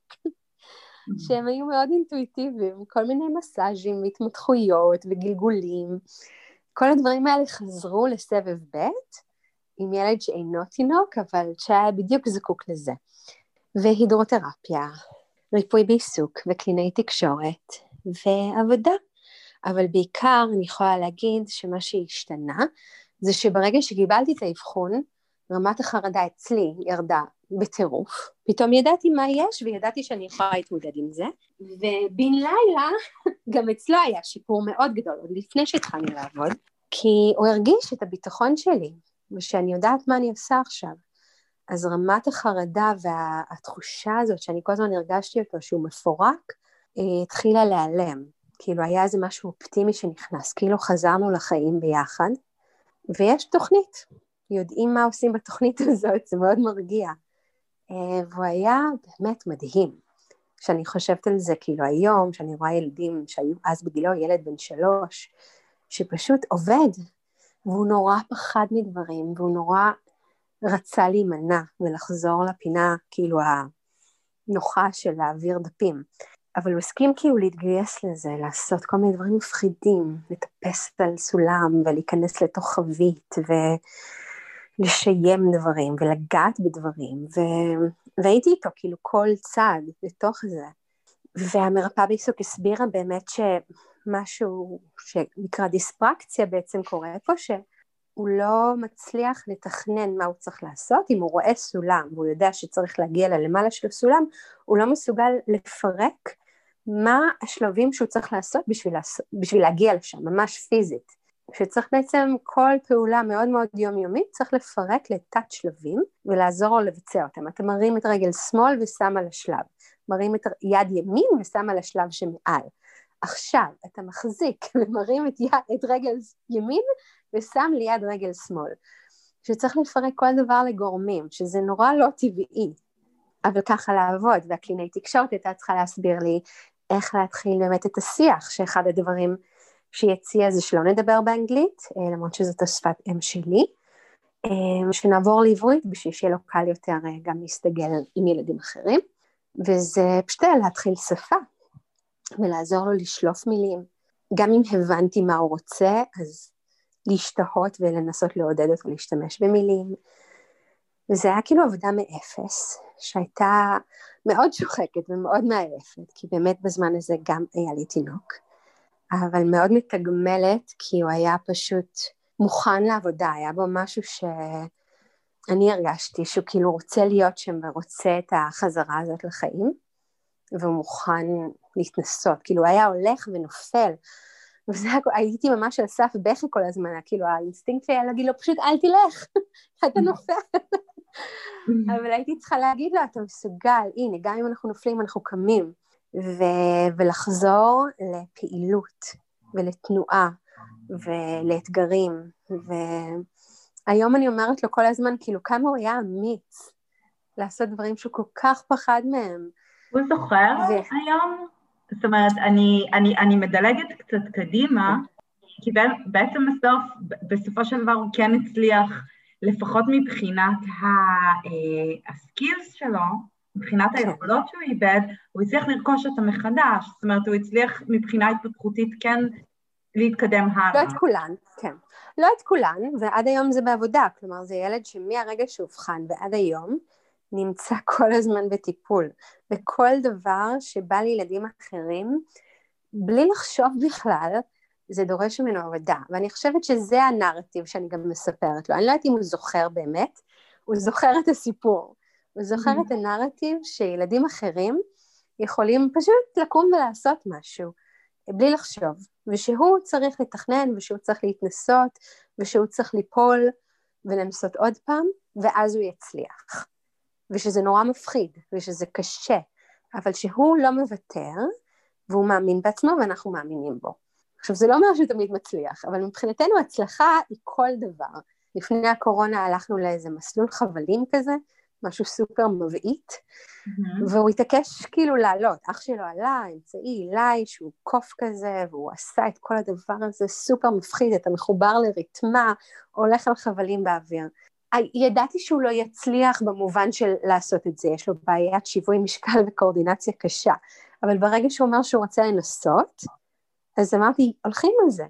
שהם היו מאוד אינטואיטיביים, כל מיני מסאז'ים והתמתחויות וגלגולים, כל הדברים האלה חזרו לסבב ב' עם ילד שאינו תינוק, אבל שהיה בדיוק זקוק לזה. והידרותרפיה, ריפוי בעיסוק וקלינאי תקשורת, ועבודה. אבל בעיקר אני יכולה להגיד שמה שהשתנה זה שברגע שקיבלתי את האבחון, רמת החרדה אצלי ירדה בטירוף. פתאום ידעתי מה יש וידעתי שאני יכולה להתמודד עם זה. ובן לילה [LAUGHS] גם אצלו היה שיפור מאוד גדול, עוד לפני שהתחלנו לעבוד, כי הוא הרגיש את הביטחון שלי, ושאני יודעת מה אני עושה עכשיו. אז רמת החרדה והתחושה הזאת שאני כל הזמן הרגשתי אותו שהוא מפורק, התחילה להיעלם. כאילו היה איזה משהו אופטימי שנכנס, כאילו חזרנו לחיים ביחד, ויש תוכנית, יודעים מה עושים בתוכנית [LAUGHS] הזאת, זה מאוד מרגיע. אה, והוא היה באמת מדהים. כשאני חושבת על זה, כאילו היום, כשאני רואה ילדים שהיו אז בגילו ילד בן שלוש, שפשוט עובד, והוא נורא פחד מדברים, והוא נורא רצה להימנע ולחזור לפינה, כאילו הנוחה של להעביר דפים. אבל הוא הסכים כאילו להתגייס לזה, לעשות כל מיני דברים מפחידים, לטפס על סולם ולהיכנס לתוך חבית ולשיים דברים ולגעת בדברים, ו... והייתי איתו כאילו כל צעד לתוך זה. והמרפאה בעיסוק הסבירה באמת שמשהו שנקרא דיספרקציה בעצם קורה פה, שהוא לא מצליח לתכנן מה הוא צריך לעשות, אם הוא רואה סולם והוא יודע שצריך להגיע ללמעלה של הסולם, הוא לא מסוגל לפרק מה השלבים שהוא צריך לעשות בשביל, לעשות, בשביל להגיע לשם, ממש פיזית. שצריך בעצם כל פעולה מאוד מאוד יומיומית, צריך לפרק לתת שלבים ולעזור לו לבצע אותם. אתה מרים את רגל שמאל ושם על השלב, מרים את יד ימין ושם על השלב שמעל. עכשיו אתה מחזיק ומרים את, יד, את רגל ימין ושם ליד רגל שמאל. שצריך לפרק כל דבר לגורמים, שזה נורא לא טבעי, אבל ככה לעבוד, והקלינאי תקשורת הייתה צריכה להסביר לי איך להתחיל באמת את השיח, שאחד הדברים שהיא הציעה זה שלא נדבר באנגלית, אה, למרות שזאת השפת אם שלי, אה, שנעבור לעברית בשביל שיהיה לו קל יותר אה, גם להסתגל עם ילדים אחרים, וזה פשוט להתחיל שפה, ולעזור לו לשלוף מילים. גם אם הבנתי מה הוא רוצה, אז להשתהות ולנסות לעודד אותו להשתמש במילים. וזה היה כאילו עבודה מאפס, שהייתה מאוד שוחקת ומאוד מעייפת, כי באמת בזמן הזה גם היה לי תינוק, אבל מאוד מתגמלת, כי הוא היה פשוט מוכן לעבודה, היה בו משהו שאני הרגשתי שהוא כאילו רוצה להיות שם ורוצה את החזרה הזאת לחיים, והוא מוכן להתנסות, כאילו הוא היה הולך ונופל, וזה הייתי ממש על סף בכי כל הזמן, כאילו האינסטינקט שלי היה להגיד לו פשוט אל תלך, [LAUGHS] אתה נופל. [LAUGHS] אבל הייתי צריכה להגיד לו, אתה מסוגל, הנה, גם אם אנחנו נופלים אנחנו קמים, ו- ולחזור לפעילות ולתנועה ולאתגרים, והיום אני אומרת לו כל הזמן, כאילו, כמה הוא היה אמיץ לעשות דברים שהוא כל כך פחד מהם. הוא זוכר ו... היום? זאת אומרת, אני, אני, אני מדלגת קצת קדימה, כי בעצם בסוף, בסופו של דבר הוא כן הצליח, לפחות מבחינת אה, הסקילס שלו, מבחינת כן. היכולות שהוא איבד, הוא הצליח לרכוש אותם מחדש, זאת אומרת, הוא הצליח מבחינה התפתחותית כן להתקדם הלאה. לא את כולן, כן. לא את כולן, ועד היום זה בעבודה, כלומר זה ילד שמהרגע שאובחן ועד היום, נמצא [LAUGHS] כל הזמן בטיפול, וכל דבר שבא לילדים אחרים, בלי לחשוב בכלל, זה דורש ממנו עבודה, ואני חושבת שזה הנרטיב שאני גם מספרת לו, אני לא יודעת אם הוא זוכר באמת, הוא זוכר את הסיפור, הוא זוכר mm-hmm. את הנרטיב שילדים אחרים יכולים פשוט לקום ולעשות משהו, בלי לחשוב, ושהוא צריך לתכנן, ושהוא צריך להתנסות, ושהוא צריך ליפול ולנסות עוד פעם, ואז הוא יצליח. ושזה נורא מפחיד, ושזה קשה, אבל שהוא לא מוותר, והוא מאמין בעצמו ואנחנו מאמינים בו. עכשיו זה לא אומר שהוא תמיד מצליח, אבל מבחינתנו הצלחה היא כל דבר. לפני הקורונה הלכנו לאיזה מסלול חבלים כזה, משהו סופר מבעית, mm-hmm. והוא התעקש כאילו לעלות. אח שלו עלה, אמצעי אליי, שהוא קוף כזה, והוא עשה את כל הדבר הזה סופר מפחיד, אתה מחובר לריתמה, הולך על חבלים באוויר. ידעתי שהוא לא יצליח במובן של לעשות את זה, יש לו בעיית שיווי משקל וקואורדינציה קשה, אבל ברגע שהוא אומר שהוא רוצה לנסות, אז אמרתי, הולכים על זה.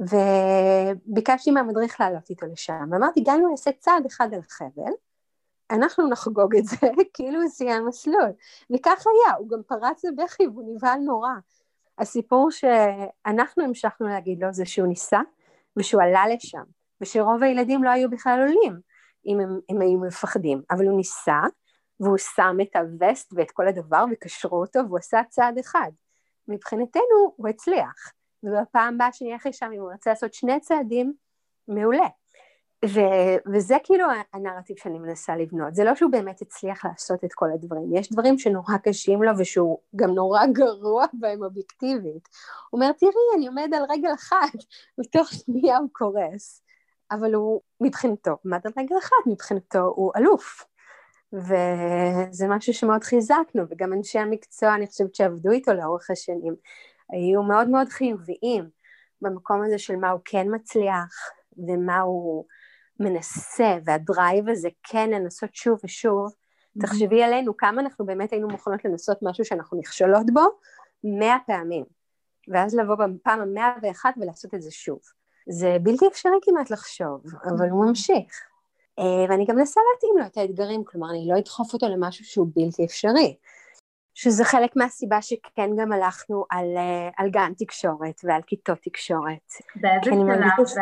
וביקשתי מהמדריך לעלות איתו לשם, ואמרתי, גם אם הוא יעשה צעד אחד על החבל, אנחנו נחגוג את זה [LAUGHS] כאילו הוא סיים מסלול. וכך היה, הוא גם פרץ לבכי והוא נבהל נורא. הסיפור שאנחנו המשכנו להגיד לו זה שהוא ניסה ושהוא עלה לשם, ושרוב הילדים לא היו בכלל עולים. אם הם, הם היו מפחדים, אבל הוא ניסה, והוא שם את הווסט ואת כל הדבר וקשרו אותו, והוא עשה צעד אחד. מבחינתנו הוא הצליח, ובפעם הבאה שאני אלך לשם, אם הוא רוצה לעשות שני צעדים, מעולה. ו- וזה כאילו הנרטיב שאני מנסה לבנות, זה לא שהוא באמת הצליח לעשות את כל הדברים, יש דברים שנורא קשים לו ושהוא גם נורא גרוע בהם אובייקטיבית. הוא אומר, תראי, אני עומד על רגל אחת, [LAUGHS] ותוך שנייה הוא קורס. אבל הוא מבחינתו עמד על רגל אחת, מבחינתו הוא אלוף. וזה משהו שמאוד חיזקנו, וגם אנשי המקצוע, אני חושבת שעבדו איתו לאורך השנים, היו מאוד מאוד חיוביים במקום הזה של מה הוא כן מצליח, ומה הוא מנסה, והדרייב הזה כן לנסות שוב ושוב. Mm-hmm. תחשבי עלינו כמה אנחנו באמת היינו מוכנות לנסות משהו שאנחנו נכשלות בו מאה פעמים, ואז לבוא בפעם המאה ואחת ולעשות את זה שוב. זה בלתי אפשרי כמעט לחשוב, אבל הוא ממשיך. אה, ואני גם מנסה להתאים לו את האתגרים, כלומר אני לא אדחוף אותו למשהו שהוא בלתי אפשרי. שזה חלק מהסיבה שכן גם הלכנו על, אה, על גן תקשורת ועל כיתות תקשורת. באיזה שלב ש...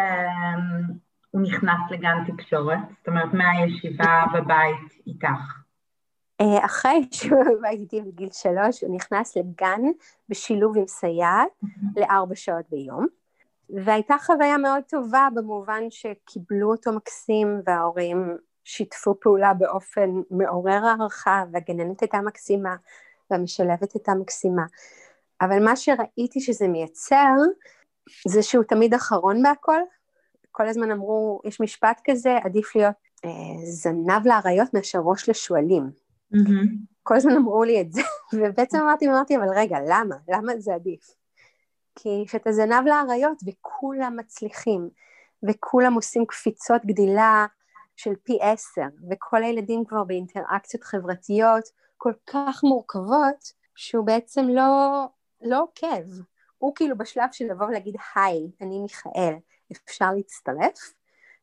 הוא נכנס לגן תקשורת? זאת אומרת, מהישיבה בבית איתך? אה, אחרי שהוא בבית איתי בגיל שלוש, הוא נכנס לגן בשילוב עם סייעת לארבע שעות ביום. והייתה חוויה מאוד טובה במובן שקיבלו אותו מקסים וההורים שיתפו פעולה באופן מעורר הערכה והגננת הייתה מקסימה והמשלבת הייתה מקסימה. אבל מה שראיתי שזה מייצר, זה שהוא תמיד אחרון בהכל. כל הזמן אמרו, יש משפט כזה, עדיף להיות אה, זנב לאריות מאשר ראש לשועלים. Mm-hmm. כל הזמן אמרו לי את זה, [LAUGHS] ובעצם אמרתי, אמרתי, אבל רגע, למה? למה זה עדיף? כי כשאתה זנב לאריות וכולם מצליחים, וכולם עושים קפיצות גדילה של פי עשר, וכל הילדים כבר באינטראקציות חברתיות כל כך מורכבות, שהוא בעצם לא, לא עוקב. הוא כאילו בשלב של לבוא ולהגיד, היי, אני מיכאל, אפשר להצטרף?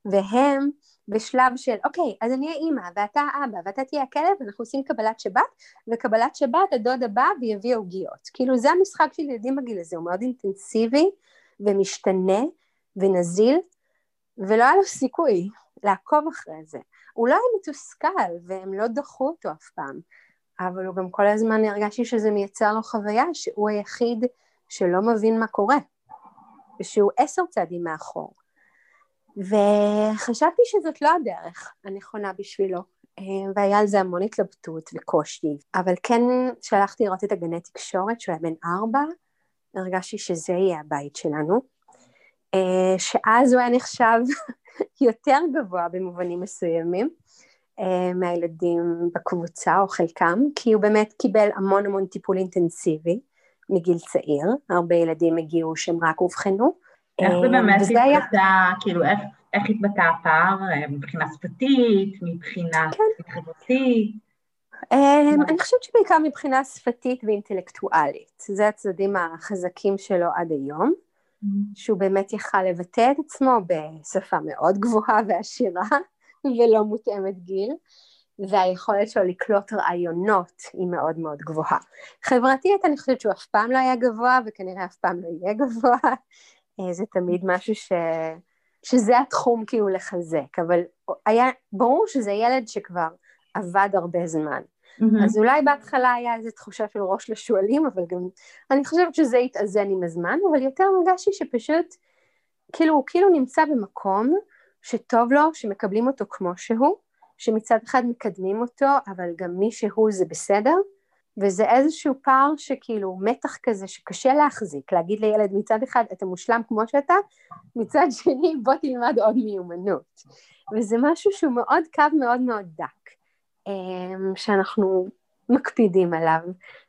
והם בשלב של, אוקיי, אז אני האימא, ואתה האבא, ואתה תהיה הכלב, ואנחנו עושים קבלת שבת, וקבלת שבת הדוד הבא ויביא עוגיות. כאילו זה המשחק של ילדים בגיל הזה, הוא מאוד אינטנסיבי, ומשתנה, ונזיל, ולא היה לו סיכוי לעקוב אחרי זה. הוא לא היה מתוסכל, והם לא דחו אותו אף פעם, אבל הוא גם כל הזמן הרגשתי שזה מייצר לו חוויה שהוא היחיד שלא מבין מה קורה, ושהוא עשר צעדים מאחור. וחשבתי שזאת לא הדרך הנכונה בשבילו, אה, והיה על זה המון התלבטות וקושי, אבל כן שלחתי לראות את הגני תקשורת שהוא היה בן ארבע, הרגשתי שזה יהיה הבית שלנו, אה, שאז הוא היה נחשב [LAUGHS] יותר גבוה במובנים מסוימים אה, מהילדים בקבוצה או חלקם, כי הוא באמת קיבל המון המון טיפול אינטנסיבי מגיל צעיר, הרבה ילדים הגיעו שהם רק אובחנו, איך זה באמת התבטא, כאילו איך, איך התבטא הפער אה, מבחינה שפתית, מבחינה כן. חברתית? אמ, אני חושבת שבעיקר מבחינה שפתית ואינטלקטואלית, זה הצדדים החזקים שלו עד היום, mm-hmm. שהוא באמת יכל לבטא את עצמו בשפה מאוד גבוהה ועשירה [LAUGHS] ולא מותאמת גיל, והיכולת שלו לקלוט רעיונות היא מאוד מאוד גבוהה. חברתית אני חושבת שהוא אף פעם לא היה גבוה וכנראה אף פעם לא יהיה גבוה, אה, זה תמיד משהו ש... שזה התחום כאילו לחזק, אבל היה ברור שזה ילד שכבר עבד הרבה זמן. Mm-hmm. אז אולי בהתחלה היה איזו תחושה של ראש לשועלים, אבל גם אני חושבת שזה התאזן עם הזמן, אבל יותר הרגשתי שפשוט, כאילו הוא כאילו נמצא במקום שטוב לו, שמקבלים אותו כמו שהוא, שמצד אחד מקדמים אותו, אבל גם מי שהוא זה בסדר, וזה איזשהו פער שכאילו מתח כזה שקשה להחזיק, להגיד לילד מצד אחד אתה מושלם כמו שאתה, מצד [LAUGHS] שני בוא תלמד עוד מיומנות. וזה משהו שהוא מאוד קו מאוד מאוד דק, אמ, שאנחנו מקפידים עליו,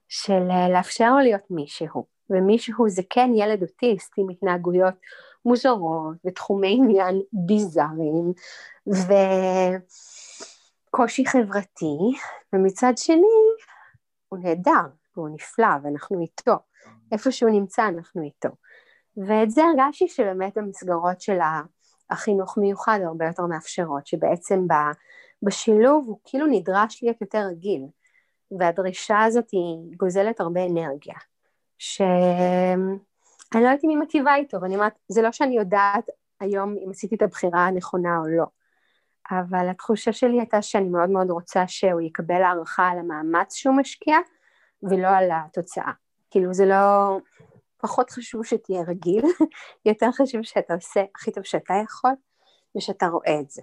של אה, לאפשר לו להיות מישהו, ומישהו זה כן ילד אוטיסט עם התנהגויות מוזרות ותחומי עניין ביזאריים וקושי חברתי, ומצד שני הוא נהדר, הוא נפלא, ואנחנו איתו. איפה שהוא נמצא אנחנו איתו. ואת זה הרגשתי שבאמת המסגרות של החינוך מיוחד הרבה יותר מאפשרות, שבעצם בשילוב הוא כאילו נדרש להיות יותר רגיל, והדרישה הזאת היא גוזלת הרבה אנרגיה, שאני לא יודעת אם היא מטיבה איתו, ואני אומרת, זה לא שאני יודעת היום אם עשיתי את הבחירה הנכונה או לא, אבל התחושה שלי הייתה שאני מאוד מאוד רוצה שהוא יקבל הערכה על המאמץ שהוא משקיע ולא על התוצאה. כאילו זה לא... פחות חשוב שתהיה רגיל, [LAUGHS] יותר חשוב שאתה עושה הכי טוב שאתה יכול ושאתה רואה את זה.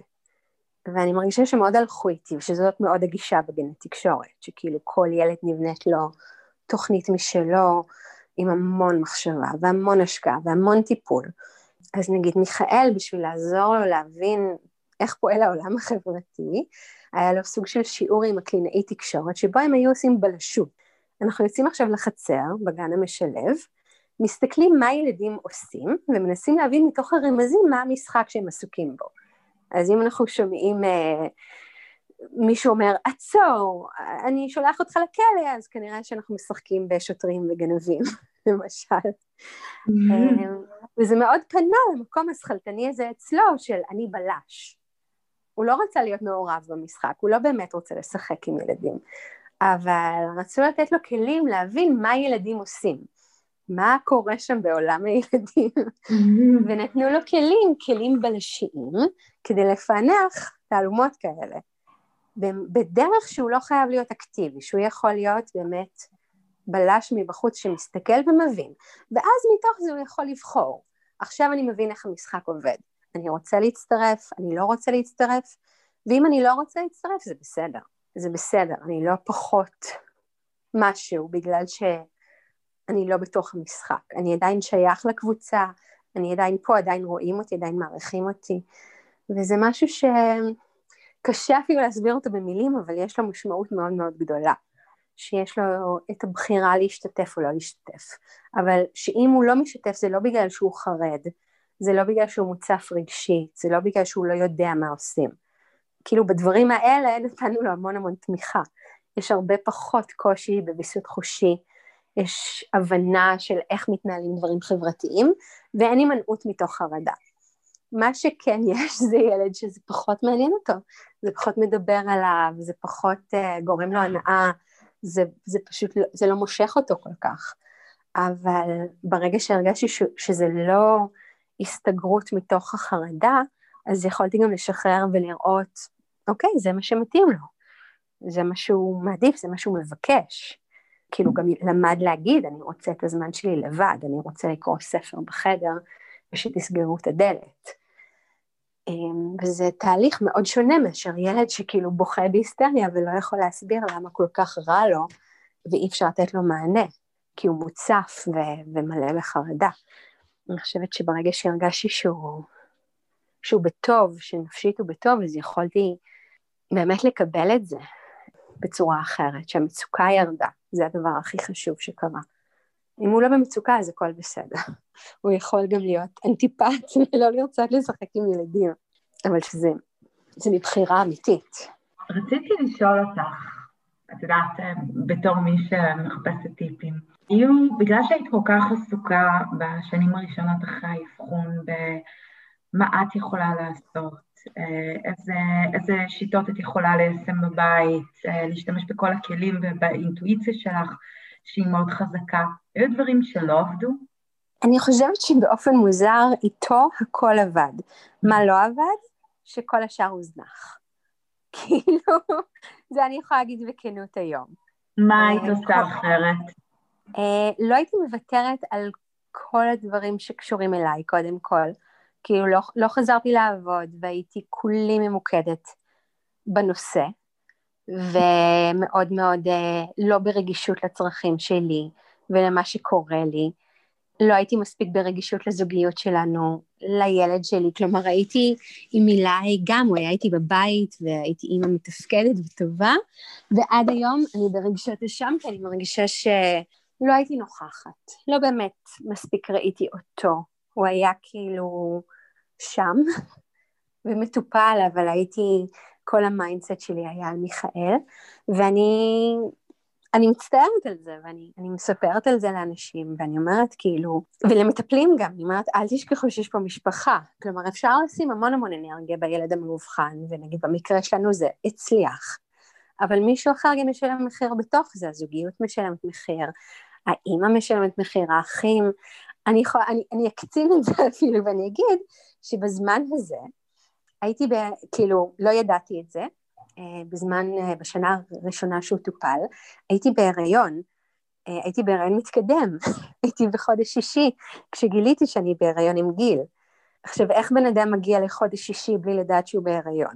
ואני מרגישה שמאוד הלכו איתי, ושזאת מאוד הגישה בגני תקשורת, שכאילו כל ילד נבנית לו תוכנית משלו עם המון מחשבה והמון השקעה והמון טיפול. אז נגיד מיכאל, בשביל לעזור לו להבין איך פועל העולם החברתי, היה לו סוג של שיעור עם הקלינאי תקשורת, שבו הם היו עושים בלשות. אנחנו יוצאים עכשיו לחצר, בגן המשלב, מסתכלים מה ילדים עושים, ומנסים להבין מתוך הרמזים מה המשחק שהם עסוקים בו. אז אם אנחנו שומעים אה, מישהו אומר, עצור, אני שולח אותך לכלא, אז כנראה שאנחנו משחקים בשוטרים וגנבים, [LAUGHS] למשל. Mm-hmm. אה, וזה מאוד פנה למקום השכלתני הזה אצלו של אני בלש. הוא לא רצה להיות מעורב במשחק, הוא לא באמת רוצה לשחק עם ילדים, אבל רצו לתת לו כלים להבין מה ילדים עושים, מה קורה שם בעולם הילדים, ונתנו לו כלים, כלים בלשיים, כדי לפענח תעלומות כאלה, בדרך שהוא לא חייב להיות אקטיבי, שהוא יכול להיות באמת בלש מבחוץ שמסתכל ומבין, ואז מתוך זה הוא יכול לבחור, עכשיו אני מבין איך המשחק עובד. אני רוצה להצטרף, אני לא רוצה להצטרף, ואם אני לא רוצה להצטרף זה בסדר, זה בסדר, אני לא פחות משהו בגלל אני לא בתוך המשחק, אני עדיין שייך לקבוצה, אני עדיין פה, עדיין רואים אותי, עדיין מעריכים אותי, וזה משהו שקשה אפילו להסביר אותו במילים, אבל יש לו משמעות מאוד מאוד גדולה. שיש לו את הבחירה להשתתף או לא להשתתף, אבל שאם הוא לא משתף זה לא בגלל שהוא חרד, זה לא בגלל שהוא מוצף רגשית, זה לא בגלל שהוא לא יודע מה עושים. כאילו בדברים האלה נתנו לו המון המון תמיכה. יש הרבה פחות קושי בוויסות חושי, יש הבנה של איך מתנהלים דברים חברתיים, ואין הימנעות מתוך חרדה. מה שכן יש זה ילד שזה פחות מעניין אותו, זה פחות מדבר עליו, זה פחות uh, גורם לו הנאה, זה, זה פשוט, לא, זה לא מושך אותו כל כך. אבל ברגע שהרגשתי ש, שזה לא הסתגרות מתוך החרדה, אז יכולתי גם לשחרר ולראות, אוקיי, זה מה שמתאים לו, זה מה שהוא מעדיף, זה מה שהוא מבקש. כאילו גם למד להגיד, אני רוצה את הזמן שלי לבד, אני רוצה לקרוא ספר בחדר ושתסגרו את הדלת. אמ, וזה תהליך מאוד שונה מאשר ילד שכאילו בוכה בהיסטריה ולא יכול להסביר למה כל כך רע לו ואי אפשר לתת לו מענה, כי הוא מוצף ו- ומלא בחרדה. אני חושבת שברגע שהרגשתי שהוא, שהוא בטוב, שנפשית הוא בטוב, אז יכולתי באמת לקבל את זה בצורה אחרת, שהמצוקה ירדה, זה הדבר הכי חשוב שקרה. אם הוא לא במצוקה אז הכל בסדר. [LAUGHS] הוא יכול גם להיות אנטיפט [LAUGHS] ולא לרצות לשחק עם ילדים, אבל שזה זה מבחירה אמיתית. רציתי לשאול אותך, את יודעת, בתור מי שמחפשת טיפים, אם בגלל שהיית כל כך עסוקה בשנים הראשונות אחרי האבחון במה את יכולה לעשות, איזה, איזה שיטות את יכולה ליישם בבית, להשתמש בכל הכלים ובאינטואיציה שלך, שהיא מאוד חזקה. היו דברים שלא עבדו? אני חושבת שבאופן מוזר איתו הכל עבד. מה לא עבד? שכל השאר הוזנח. [LAUGHS] כאילו, זה אני יכולה להגיד בכנות היום. מה היית עושה אחרת? אה, לא הייתי מוותרת על כל הדברים שקשורים אליי, קודם כל. כאילו, לא, לא חזרתי לעבוד והייתי כולי ממוקדת בנושא. ומאוד מאוד אה, לא ברגישות לצרכים שלי ולמה שקורה לי. לא הייתי מספיק ברגישות לזוגיות שלנו, לילד שלי, כלומר הייתי עם מילי גם, הוא היה איתי בבית והייתי אימא מתפקדת וטובה, ועד היום אני ברגשות אשם כי אני מרגישה שלא הייתי נוכחת, לא באמת מספיק ראיתי אותו, הוא היה כאילו שם [LAUGHS] ומטופל, אבל הייתי כל ה mindset שלי היה על מיכאל, ואני אני מצטערת על זה, ואני מספרת על זה לאנשים, ואני אומרת כאילו, ולמטפלים גם, אני אומרת, אל תשכחו שיש פה משפחה. כלומר, אפשר לשים המון המון אנרגיה בילד המאובחן, ונגיד במקרה שלנו זה הצליח. אבל מישהו אחר גם משלם מחיר בתוך זה, הזוגיות משלמת מחיר, האימא משלמת מחיר, האחים. אני, יכול, אני, אני אקצין את זה [LAUGHS] אפילו ואני אגיד שבזמן הזה הייתי, ב, כאילו, לא ידעתי את זה, אה, בזמן, אה, בשנה הראשונה שהוא טופל, הייתי בהיריון, אה, הייתי בהיריון מתקדם, [LAUGHS] הייתי בחודש שישי, כשגיליתי שאני בהיריון עם גיל. עכשיו, איך בן אדם מגיע לחודש שישי בלי לדעת שהוא בהיריון?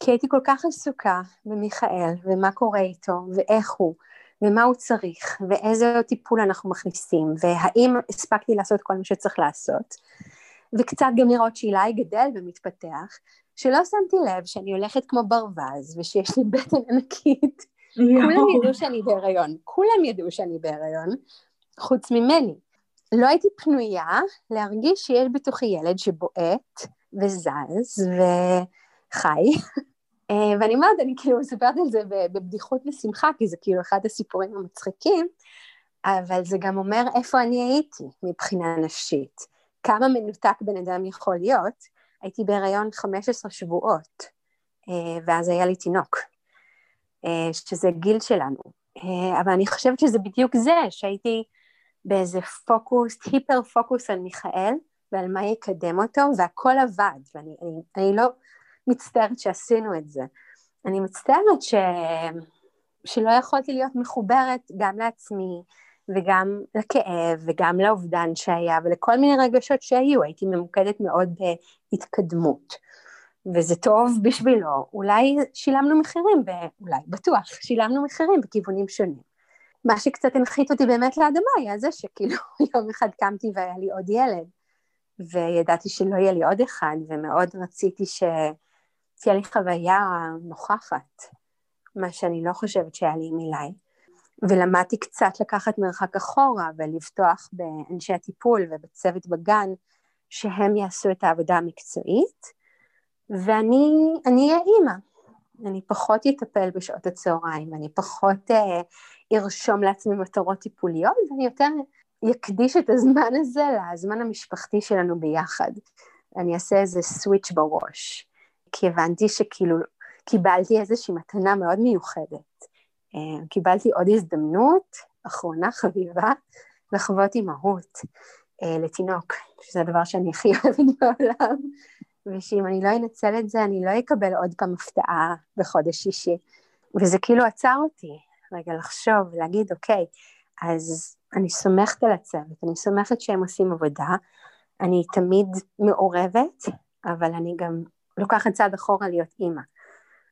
כי הייתי כל כך עסוקה במיכאל, ומה קורה איתו, ואיך הוא, ומה הוא צריך, ואיזה טיפול אנחנו מכניסים, והאם הספקתי לעשות כל מה שצריך לעשות, וקצת גם לראות שאילי גדל ומתפתח, שלא שמתי לב שאני הולכת כמו ברווז, ושיש לי בטן ענקית. כולם ידעו שאני בהיריון, כולם ידעו שאני בהיריון, חוץ ממני. לא הייתי פנויה להרגיש שיש בתוכי ילד שבועט וזז וחי. אה, ואני אומרת, אני כאילו מספרת על זה בבדיחות ושמחה, כי זה כאילו אחד הסיפורים המצחיקים, אבל זה גם אומר איפה אני הייתי מבחינה נפשית. כמה מנותק בן אדם יכול להיות, הייתי בהיריון 15 שבועות, אה, ואז היה לי תינוק, אה, שזה גיל שלנו. אבל אני חושבת שזה בדיוק זה, שהייתי באיזה פוקוס, היפר פוקוס על מיכאל ועל מה יקדם אותו, והכל עבד, ואני אני, אני לא מצטערת שעשינו את זה. אני מצטערת ש... שלא יכולתי להיות מחוברת גם לעצמי, וגם לכאב וגם לאובדן שהיה ולכל מיני רגשות שהיו, הייתי ממוקדת מאוד בהתקדמות. וזה טוב בשבילו, אולי שילמנו מחירים, ב... אולי, בטוח, שילמנו מחירים בכיוונים שונים. מה שקצת הנחית אותי באמת לאדמה היה זה שכאילו [LAUGHS] יום אחד קמתי והיה לי עוד ילד, וידעתי שלא יהיה לי עוד אחד, ומאוד רציתי שתהיה לי חוויה נוכחת, מה שאני לא חושבת שהיה לי עם אילי. ולמדתי קצת לקחת מרחק אחורה ולבטוח באנשי הטיפול ובצוות בגן, שהם יעשו את העבודה המקצועית, ואני אהיה אימא. אני פחות אטפל בשעות הצהריים, אני פחות אה, ארשום לעצמי מטרות טיפוליות, ואני יותר אקדיש את הזמן הזה לזמן המשפחתי שלנו ביחד. אני אעשה איזה סוויץ' בראש, כי הבנתי שכאילו קיבלתי איזושהי מתנה מאוד מיוחדת. אה, קיבלתי עוד הזדמנות, אחרונה חביבה, לחוות אימהות אה, לתינוק, שזה הדבר שאני הכי [LAUGHS] אוהבת בעולם, ושאם אני לא אנצל את זה, אני לא אקבל עוד פעם הפתעה בחודש שישי. וזה כאילו עצר אותי, רגע לחשוב, להגיד, אוקיי, אז אני סומכת על הצוות, אני סומכת שהם עושים עבודה, אני תמיד מעורבת, אבל אני גם לוקחת צעד אחורה להיות אימא.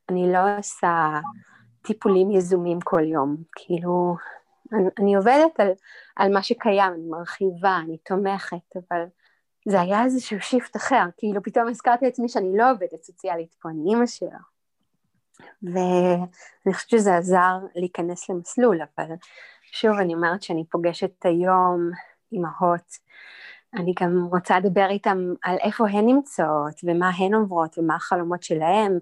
אני לא עושה טיפולים יזומים כל יום, כאילו, אני, אני עובדת על, על מה שקיים, אני מרחיבה, אני תומכת, אבל זה היה איזשהו שיפט אחר, כאילו פתאום הזכרתי לעצמי שאני לא עובדת סוציאלית פה, אני אימא שלו. ואני חושבת שזה עזר להיכנס למסלול, אבל שוב, אני אומרת שאני פוגשת היום אימהות, אני גם רוצה לדבר איתם על איפה הן נמצאות, ומה הן עוברות, ומה החלומות שלהן,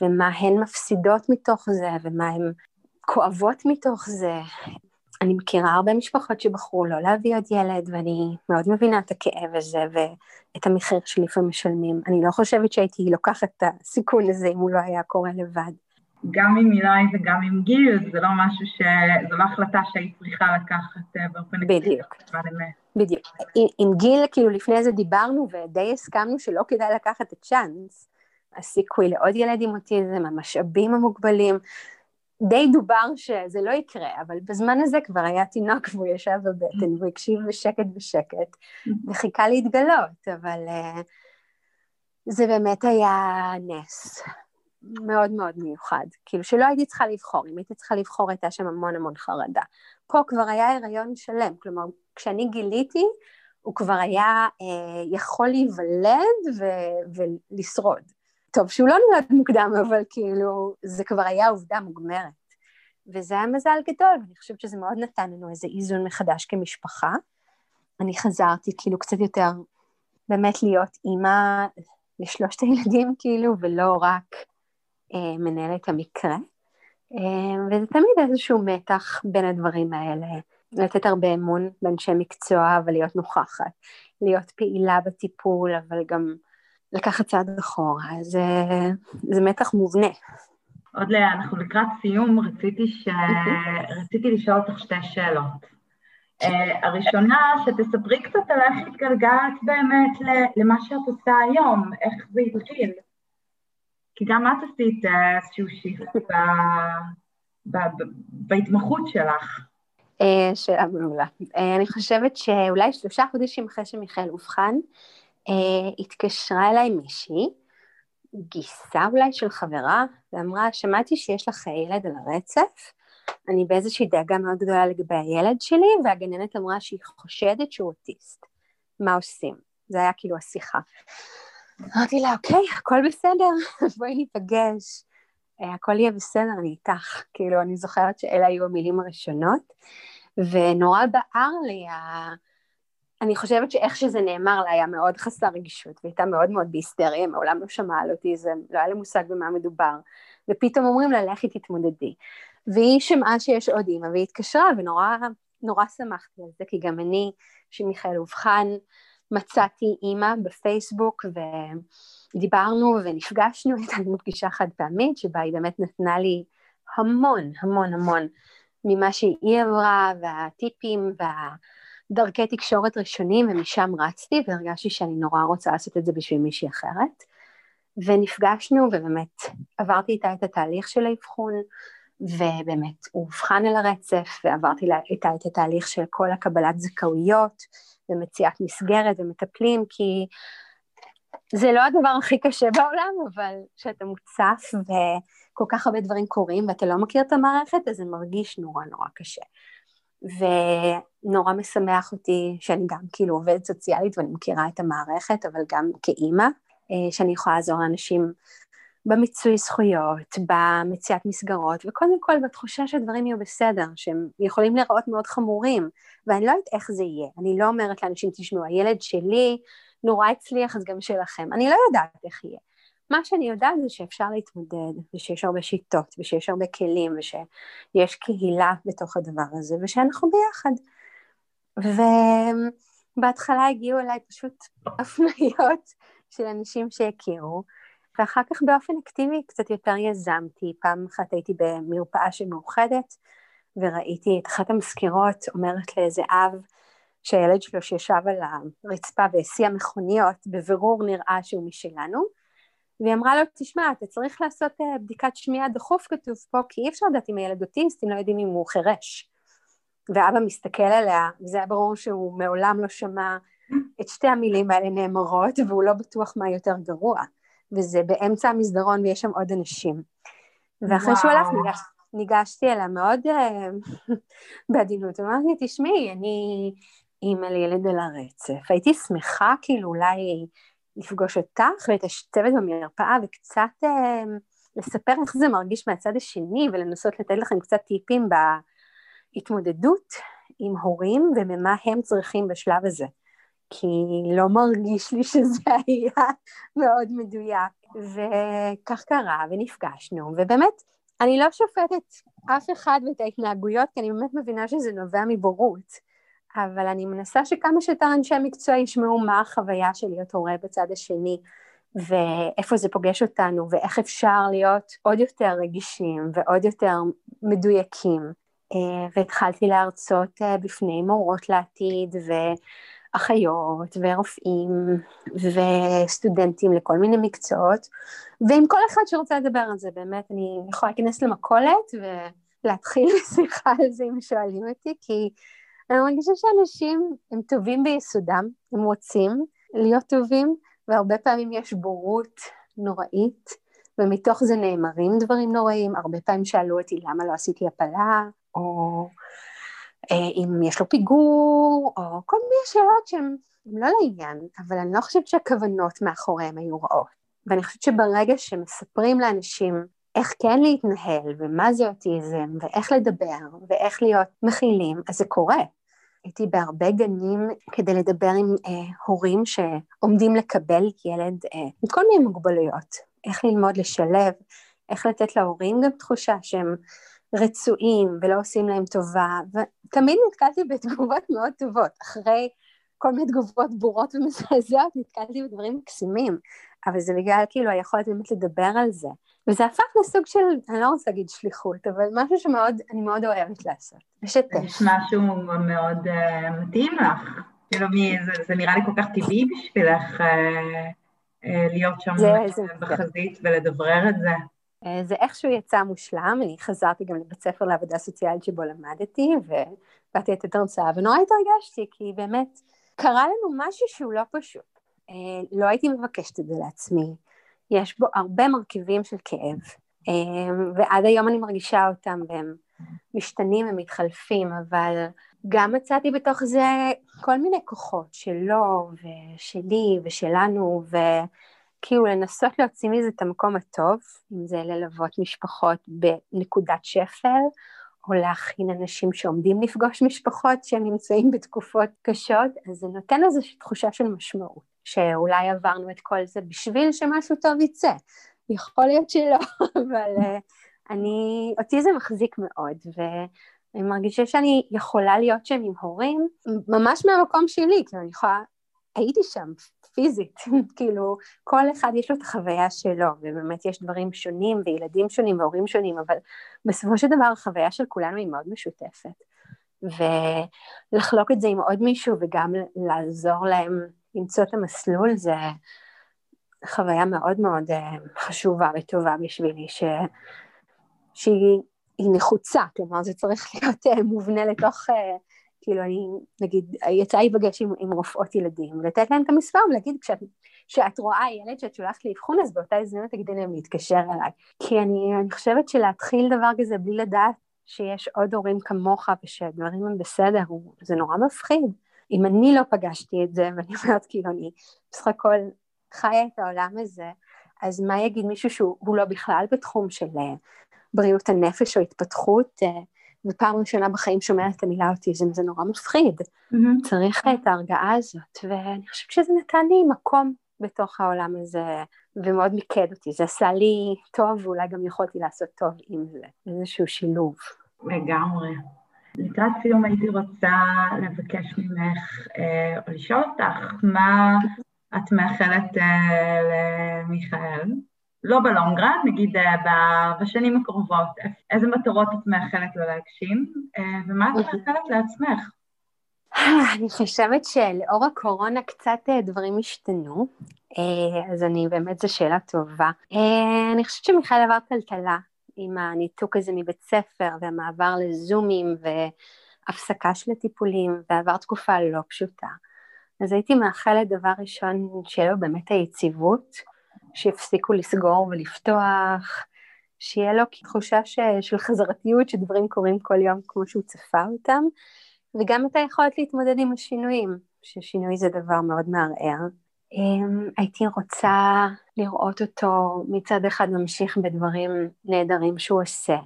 ומה הן מפסידות מתוך זה, ומה הן כואבות מתוך זה. אני מכירה הרבה משפחות שבחרו לא להביא עוד ילד, ואני מאוד מבינה את הכאב הזה ואת המחיר שלפעמים משלמים. אני לא חושבת שהייתי לוקחת את הסיכון הזה אם הוא לא היה קורה לבד. גם עם אילי וגם עם גיל, זה לא משהו ש... זו לא החלטה שהיית צריכה לקחת אה, באופן... בדיוק. בדיוק. עם גיל, כאילו לפני זה דיברנו ודי הסכמנו שלא כדאי לקחת את צ'אנס. הסיכוי לעוד ילד עם אוטיזם, המשאבים המוגבלים, די דובר שזה לא יקרה, אבל בזמן הזה כבר היה תינוק והוא ישב בבטן והוא הקשיב בשקט בשקט וחיכה להתגלות, אבל uh, זה באמת היה נס מאוד מאוד מיוחד, כאילו שלא הייתי צריכה לבחור, אם הייתי צריכה לבחור הייתה שם המון המון חרדה. פה כבר היה הריון שלם, כלומר כשאני גיליתי הוא כבר היה uh, יכול להיוולד ו- ולשרוד. טוב שהוא לא נולד מוקדם, אבל כאילו, זה כבר היה עובדה מוגמרת. וזה היה מזל גדול, ואני חושבת שזה מאוד נתן לנו איזה איזון מחדש כמשפחה. אני חזרתי כאילו קצת יותר באמת להיות אימא לשלושת הילדים, כאילו, ולא רק אה, מנהלת המקרה. אה, וזה תמיד איזשהו מתח בין הדברים האלה. לתת הרבה אמון באנשי מקצוע ולהיות נוכחת, להיות פעילה בטיפול, אבל גם לקחת צעד אחורה, אז זה מתח מובנה. עוד לאה, אנחנו לקראת סיום, רציתי, ש... רציתי לשאול אותך שתי שאלות. Uh, הראשונה, שתספרי קצת על איך התגלגלת באמת למה שאת עושה היום, איך זה התחיל. כי גם את עשית אה, איזשהו שיפט בהתמחות שלך. Uh, שאלה מעולה. Uh, אני חושבת שאולי שלושה חודשים אחרי שמיכאל אובחן, uh, התקשרה אליי מישהי, גיסה אולי של חברה, ואמרה, שמעתי שיש לך ילד על הרצף, אני באיזושהי דאגה מאוד גדולה לגבי הילד שלי, והגננת אמרה שהיא חושדת שהוא אוטיסט. מה עושים? זה היה כאילו השיחה. אמרתי לה, אוקיי, הכל בסדר, [LAUGHS] בואי ניפגש, אה, הכל יהיה בסדר, אני איתך. כאילו, אני זוכרת שאלה היו המילים הראשונות, ונורא בער לי אני חושבת שאיך שזה נאמר לה היה מאוד חסר רגישות, והייתה מאוד מאוד בהיסטריה, מעולם לא שמעה על אוטיזם, לא היה לה מושג במה מדובר, ופתאום אומרים לה, לכי תתמודדי. והיא שמעה שיש עוד אימא, והיא התקשרה, ונורא נורא שמחתי על זה, כי גם אני, שמיכאל אובחן, מצאתי אימא בפייסבוק, ודיברנו ונפגשנו, הייתה לנו פגישה חד פעמית, שבה היא באמת נתנה לי המון, המון, המון ממה שהיא עברה, והטיפים, וה... דרכי תקשורת ראשונים ומשם רצתי והרגשתי שאני נורא רוצה לעשות את זה בשביל מישהי אחרת. ונפגשנו ובאמת עברתי איתה את התהליך של האבחון ובאמת הוא אובחן על הרצף ועברתי איתה את התהליך של כל הקבלת זכאויות ומציאת מסגרת ומטפלים כי זה לא הדבר הכי קשה בעולם אבל כשאתה מוצף וכל כך הרבה דברים קורים ואתה לא מכיר את המערכת אז זה מרגיש נורא נורא קשה ונורא משמח אותי שאני גם כאילו עובדת סוציאלית ואני מכירה את המערכת, אבל גם כאימא, אה, שאני יכולה לעזור לאנשים במיצוי זכויות, במציאת מסגרות, וקודם כל בתחושה שהדברים יהיו בסדר, שהם יכולים להיראות מאוד חמורים, ואני לא יודעת איך זה יהיה. אני לא אומרת לאנשים, תשמעו, הילד שלי נורא הצליח, אז גם שלכם. אני לא יודעת איך יהיה. מה שאני יודעת זה שאפשר להתמודד, ושיש הרבה שיטות, ושיש הרבה כלים, ושיש קהילה בתוך הדבר הזה, ושאנחנו ביחד. ובהתחלה הגיעו אליי פשוט [LAUGHS] הפניות של אנשים שהכירו, ואחר כך באופן אקטיבי קצת יותר יזמתי. פעם אחת הייתי במרפאה של מאוחדת, וראיתי את אחת המזכירות אומרת לאיזה אב שהילד שלו שישב על הרצפה והסיע מכוניות, בבירור נראה שהוא משלנו, והיא אמרה לו, תשמע, אתה צריך לעשות אה, בדיקת שמיעה דחוף כתוב פה, כי אי אפשר לדעת אם הילד אוטיסט, אם לא יודעים אם הוא חירש. ואבא מסתכל עליה, וזה היה ברור שהוא מעולם לא שמע את שתי המילים האלה נאמרות, והוא לא בטוח מה יותר גרוע. וזה באמצע המסדרון ויש שם עוד אנשים. ואחרי שהוא הלך ניגש, ניגשתי אליה מאוד uh, [LAUGHS] בעדינות, אמרתי, תשמעי, אני אימא לילד על הרצף, הייתי שמחה כאילו אולי לפגוש אותך ואת הצוות במרפאה וקצת uh, לספר איך זה מרגיש מהצד השני ולנסות לתת לכם קצת טיפים בהתמודדות עם הורים וממה הם צריכים בשלב הזה. כי לא מרגיש לי שזה [LAUGHS] היה מאוד מדויק. וכך קרה, ונפגשנו, ובאמת, אני לא שופטת אף אחד ואת ההתנהגויות, כי אני באמת מבינה שזה נובע מבורות. אבל אני מנסה שכמה שיותר אנשי מקצוע ישמעו מה החוויה של להיות הורה בצד השני, ואיפה זה פוגש אותנו, ואיך אפשר להיות עוד יותר רגישים ועוד יותר מדויקים. אה, והתחלתי להרצות אה, בפני מורות לעתיד, ו... אחיות ורופאים וסטודנטים לכל מיני מקצועות ועם כל אחד שרוצה לדבר על זה באמת אני יכולה להיכנס למכולת ולהתחיל [LAUGHS] שיחה על זה אם שואלים אותי כי אני מרגישה שאנשים הם טובים ביסודם, הם רוצים להיות טובים והרבה פעמים יש בורות נוראית ומתוך זה נאמרים דברים נוראים, הרבה פעמים שאלו אותי למה לא עשיתי הפלה? או אה, אם יש לו פיגור, או כל מיני שאלות שהן לא לעניין, אבל אני לא חושבת שהכוונות מאחוריהן היו רעות. ואני חושבת שברגע שמספרים לאנשים איך כן להתנהל, ומה זה אוטיזם, ואיך לדבר, ואיך להיות מכילים, אז זה קורה. הייתי בהרבה גנים כדי לדבר עם אה, הורים שעומדים לקבל ילד אה, עם כל מיני מוגבלויות. איך ללמוד לשלב, איך לתת להורים גם תחושה שהם רצויים ולא עושים להם טובה, ותמיד נתקלתי בתגובות מאוד טובות, אחרי כל מיני תגובות בורות ומזעזעות נתקלתי בדברים מקסימים, אבל זה בגלל כאילו היכולת באמת לדבר על זה, וזה הפך לסוג של, אני לא רוצה להגיד שליחות, אבל משהו שמאוד, אני מאוד אוהבת לעשות, לשתף. יש משהו מאוד uh, מתאים לך, כאילו זה, זה נראה לי כל כך טבעי בשבילך uh, uh, להיות שם זה, בחזית ולדברר את זה. זה איכשהו יצא מושלם, אני חזרתי גם לבית ספר לעבודה סוציאלית שבו למדתי, ובאתי לתת הרצאה, ונורא התרגשתי, כי באמת קרה לנו משהו שהוא לא פשוט. לא הייתי מבקשת את זה לעצמי, יש בו הרבה מרכיבים של כאב, אה, ועד היום אני מרגישה אותם, והם משתנים ומתחלפים, אבל גם מצאתי בתוך זה כל מיני כוחות שלו, ושלי, ושלנו, ו... כאילו לנסות להוציא מזה את המקום הטוב, אם זה ללוות משפחות בנקודת שפל, או להכין אנשים שעומדים לפגוש משפחות שהם נמצאים בתקופות קשות, אז זה נותן איזושהי תחושה של משמעות, שאולי עברנו את כל זה בשביל שמשהו טוב יצא. יכול להיות שלא, [LAUGHS] אבל uh, אני, אותי זה מחזיק מאוד, ואני מרגישה שאני יכולה להיות שם עם הורים, ממש מהמקום שלי, כי אני יכולה, הייתי שם פיזית, [LAUGHS] כאילו כל אחד יש לו את החוויה שלו, ובאמת יש דברים שונים וילדים שונים והורים שונים, אבל בסופו של דבר החוויה של כולנו היא מאוד משותפת. ולחלוק את זה עם עוד מישהו וגם לעזור להם למצוא את המסלול זה חוויה מאוד מאוד אה, חשובה וטובה בשבילי, ש... שהיא נחוצה, כלומר זה צריך [LAUGHS] להיות אה, מובנה לתוך אה, כאילו אני, נגיד, יצא להיפגש עם, עם רופאות ילדים, לתת להם את המספר ולהגיד, כשאת, כשאת רואה ילד שאת שולחת לאבחון, אז באותה הזדמנות תגידי להם להתקשר אליי. כי אני, אני חושבת שלהתחיל דבר כזה בלי לדעת שיש עוד הורים כמוך ושדברים הם בסדר, זה נורא מפחיד. אם אני לא פגשתי את זה, [LAUGHS] ואני אומרת כאילו אני בסך הכל חיה את העולם הזה, אז מה יגיד מישהו שהוא לא בכלל בתחום של אה, בריאות הנפש או התפתחות, אה, ופעם ראשונה בחיים שומע את המילה אוטיזם, זה נורא מפחיד. Mm-hmm. צריך את ההרגעה הזאת, ואני חושבת שזה נתן לי מקום בתוך העולם הזה, ומאוד מיקד אותי. זה עשה לי טוב, ואולי גם יכולתי לעשות טוב עם זה, איזשהו שילוב. לגמרי. לקראת סיום הייתי רוצה לבקש ממך, אה, או לשאול אותך, מה את מאחלת אה, למיכאל? לא בלונגרד, נגיד אה, בשנים הקרובות, איזה מטרות את מאחלת לו להגשים, אה, ומה את מאחלת לעצמך? אני חושבת שלאור הקורונה קצת אה, דברים השתנו, אז אני, באמת זו שאלה טובה. אני חושבת שמיכאל עבר טלטלה עם הניתוק הזה מבית ספר והמעבר לזומים והפסקה של הטיפולים, ועבר תקופה לא פשוטה. אז הייתי מאחלת דבר ראשון שיהיה לו באמת היציבות, שיפסיקו לסגור ולפתוח, שיהיה לו תחושה ש... של חזרתיות, שדברים קורים כל יום כמו שהוא צפה אותם, וגם את היכולת להתמודד עם השינויים, ששינוי זה דבר מאוד מערער. אמ, הייתי רוצה לראות אותו מצד אחד ממשיך בדברים נהדרים שהוא עושה,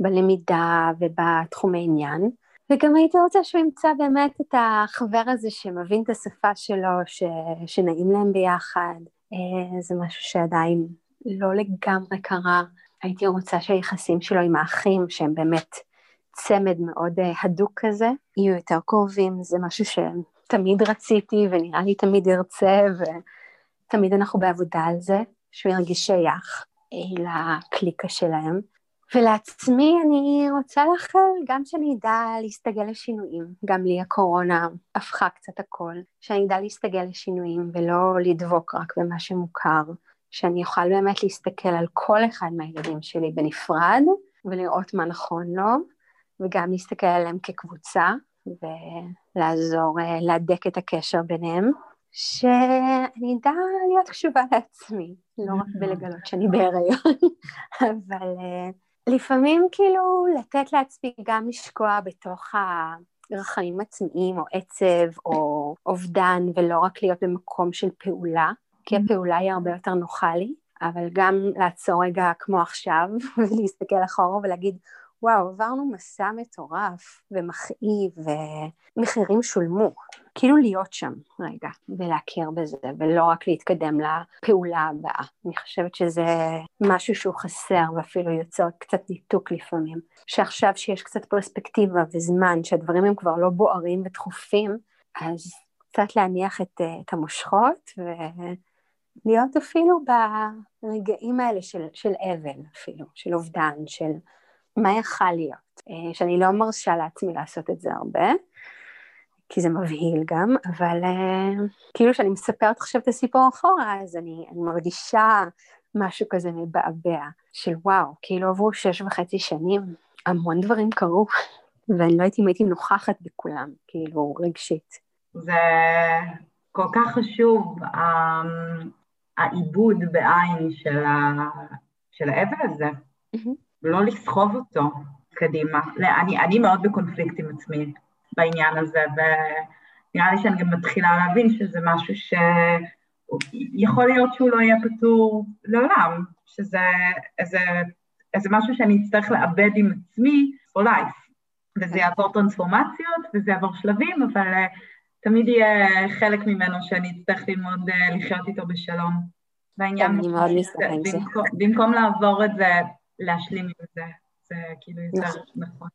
בלמידה ובתחומי עניין, וגם הייתי רוצה שהוא ימצא באמת את החבר הזה שמבין את השפה שלו, ש... שנעים להם ביחד, אה, זה משהו שעדיין לא לגמרי קרה. הייתי רוצה שהיחסים שלו עם האחים, שהם באמת צמד מאוד אה, הדוק כזה, יהיו יותר קרובים, זה משהו שתמיד רציתי ונראה לי תמיד ארצה, ותמיד אנחנו בעבודה על זה, שהוא ירגיש שייך אה, לקליקה שלהם. ולעצמי אני רוצה לאחל גם שאני אדע להסתגל לשינויים, גם לי הקורונה הפכה קצת הכל, שאני אדע להסתגל לשינויים ולא לדבוק רק במה שמוכר, שאני אוכל באמת להסתכל על כל אחד מהילדים שלי בנפרד ולראות מה נכון לו, וגם להסתכל עליהם כקבוצה ולעזור אה, להדק את הקשר ביניהם, שאני אדע להיות קשובה לעצמי, לא רק בלגלות שאני בהיריון, [LAUGHS] אבל אה, לפעמים כאילו לתת לעצמי גם לשקוע בתוך הרחמים עצמיים או עצב או אובדן ולא רק להיות במקום של פעולה, כי mm-hmm. הפעולה היא הרבה יותר נוחה לי, אבל גם לעצור רגע כמו עכשיו [LAUGHS] ולהסתכל אחורה ולהגיד וואו, עברנו מסע מטורף ומכאיב ומחירים שולמו. כאילו להיות שם רגע ולהכיר בזה ולא רק להתקדם לפעולה הבאה. אני חושבת שזה משהו שהוא חסר ואפילו יוצר קצת ניתוק לפעמים. שעכשיו שיש קצת פרספקטיבה וזמן שהדברים הם כבר לא בוערים ודחופים, אז קצת להניח את, את המושכות ולהיות אפילו ברגעים האלה של, של אבל אפילו, של אובדן, של מה יכל להיות. אה, שאני לא מרשה לעצמי לעשות את זה הרבה, כי זה מבהיל גם, אבל uh, כאילו שאני מספרת עכשיו את הסיפור אחורה, אז אני, אני מרגישה משהו כזה מבעבע, של וואו, כאילו עברו שש וחצי שנים, המון דברים קרו, [LAUGHS] ואני לא אם הייתי נוכחת בכולם, כאילו, רגשית. זה כל כך חשוב, um, העיבוד בעין של, ה... של האבל הזה, mm-hmm. לא לסחוב אותו קדימה. אני, אני מאוד בקונפליקט עם עצמי. בעניין הזה, ונראה לי שאני גם מתחילה להבין שזה משהו שיכול להיות שהוא לא יהיה פתור לעולם, שזה איזה, איזה משהו שאני אצטרך לאבד עם עצמי for life, וזה יעבור טרנספורמציות וזה יעבור שלבים, אבל uh, תמיד יהיה חלק ממנו שאני אצטרך ללמוד uh, לחיות איתו בשלום. והעניין... זה. במקום לעבור את זה, להשלים עם זה, זה כאילו יותר נכון. נכון.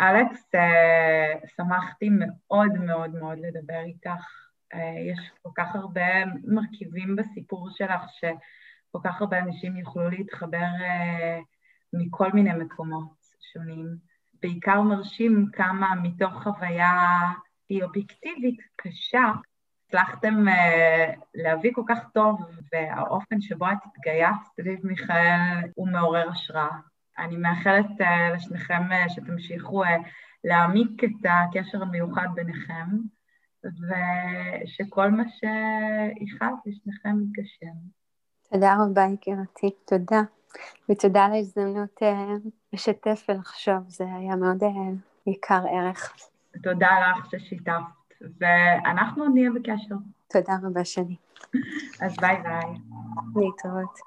אלכס, אה, שמחתי מאוד מאוד מאוד לדבר איתך. אה, יש כל כך הרבה מרכיבים בסיפור שלך, שכל כך הרבה אנשים יוכלו להתחבר אה, מכל מיני מקומות שונים. בעיקר מרשים כמה מתוך חוויה היא אובייקטיבית, קשה, הצלחתם להביא כל כך טוב, והאופן שבו את התגייסת סביב מיכאל הוא מעורר השראה. אני מאחלת uh, לשניכם uh, שתמשיכו uh, להעמיק את הקשר המיוחד ביניכם, ושכל מה שיכאב לשניכם יתגשם. תודה רבה, יקירתי, תודה. ותודה על ההזדמנות uh, לשתף ולחשוב, זה היה מאוד אה, יקר ערך. תודה לך ששיתפת, ואנחנו עוד נהיה בקשר. תודה רבה שני. אז ביי ביי. להתראות.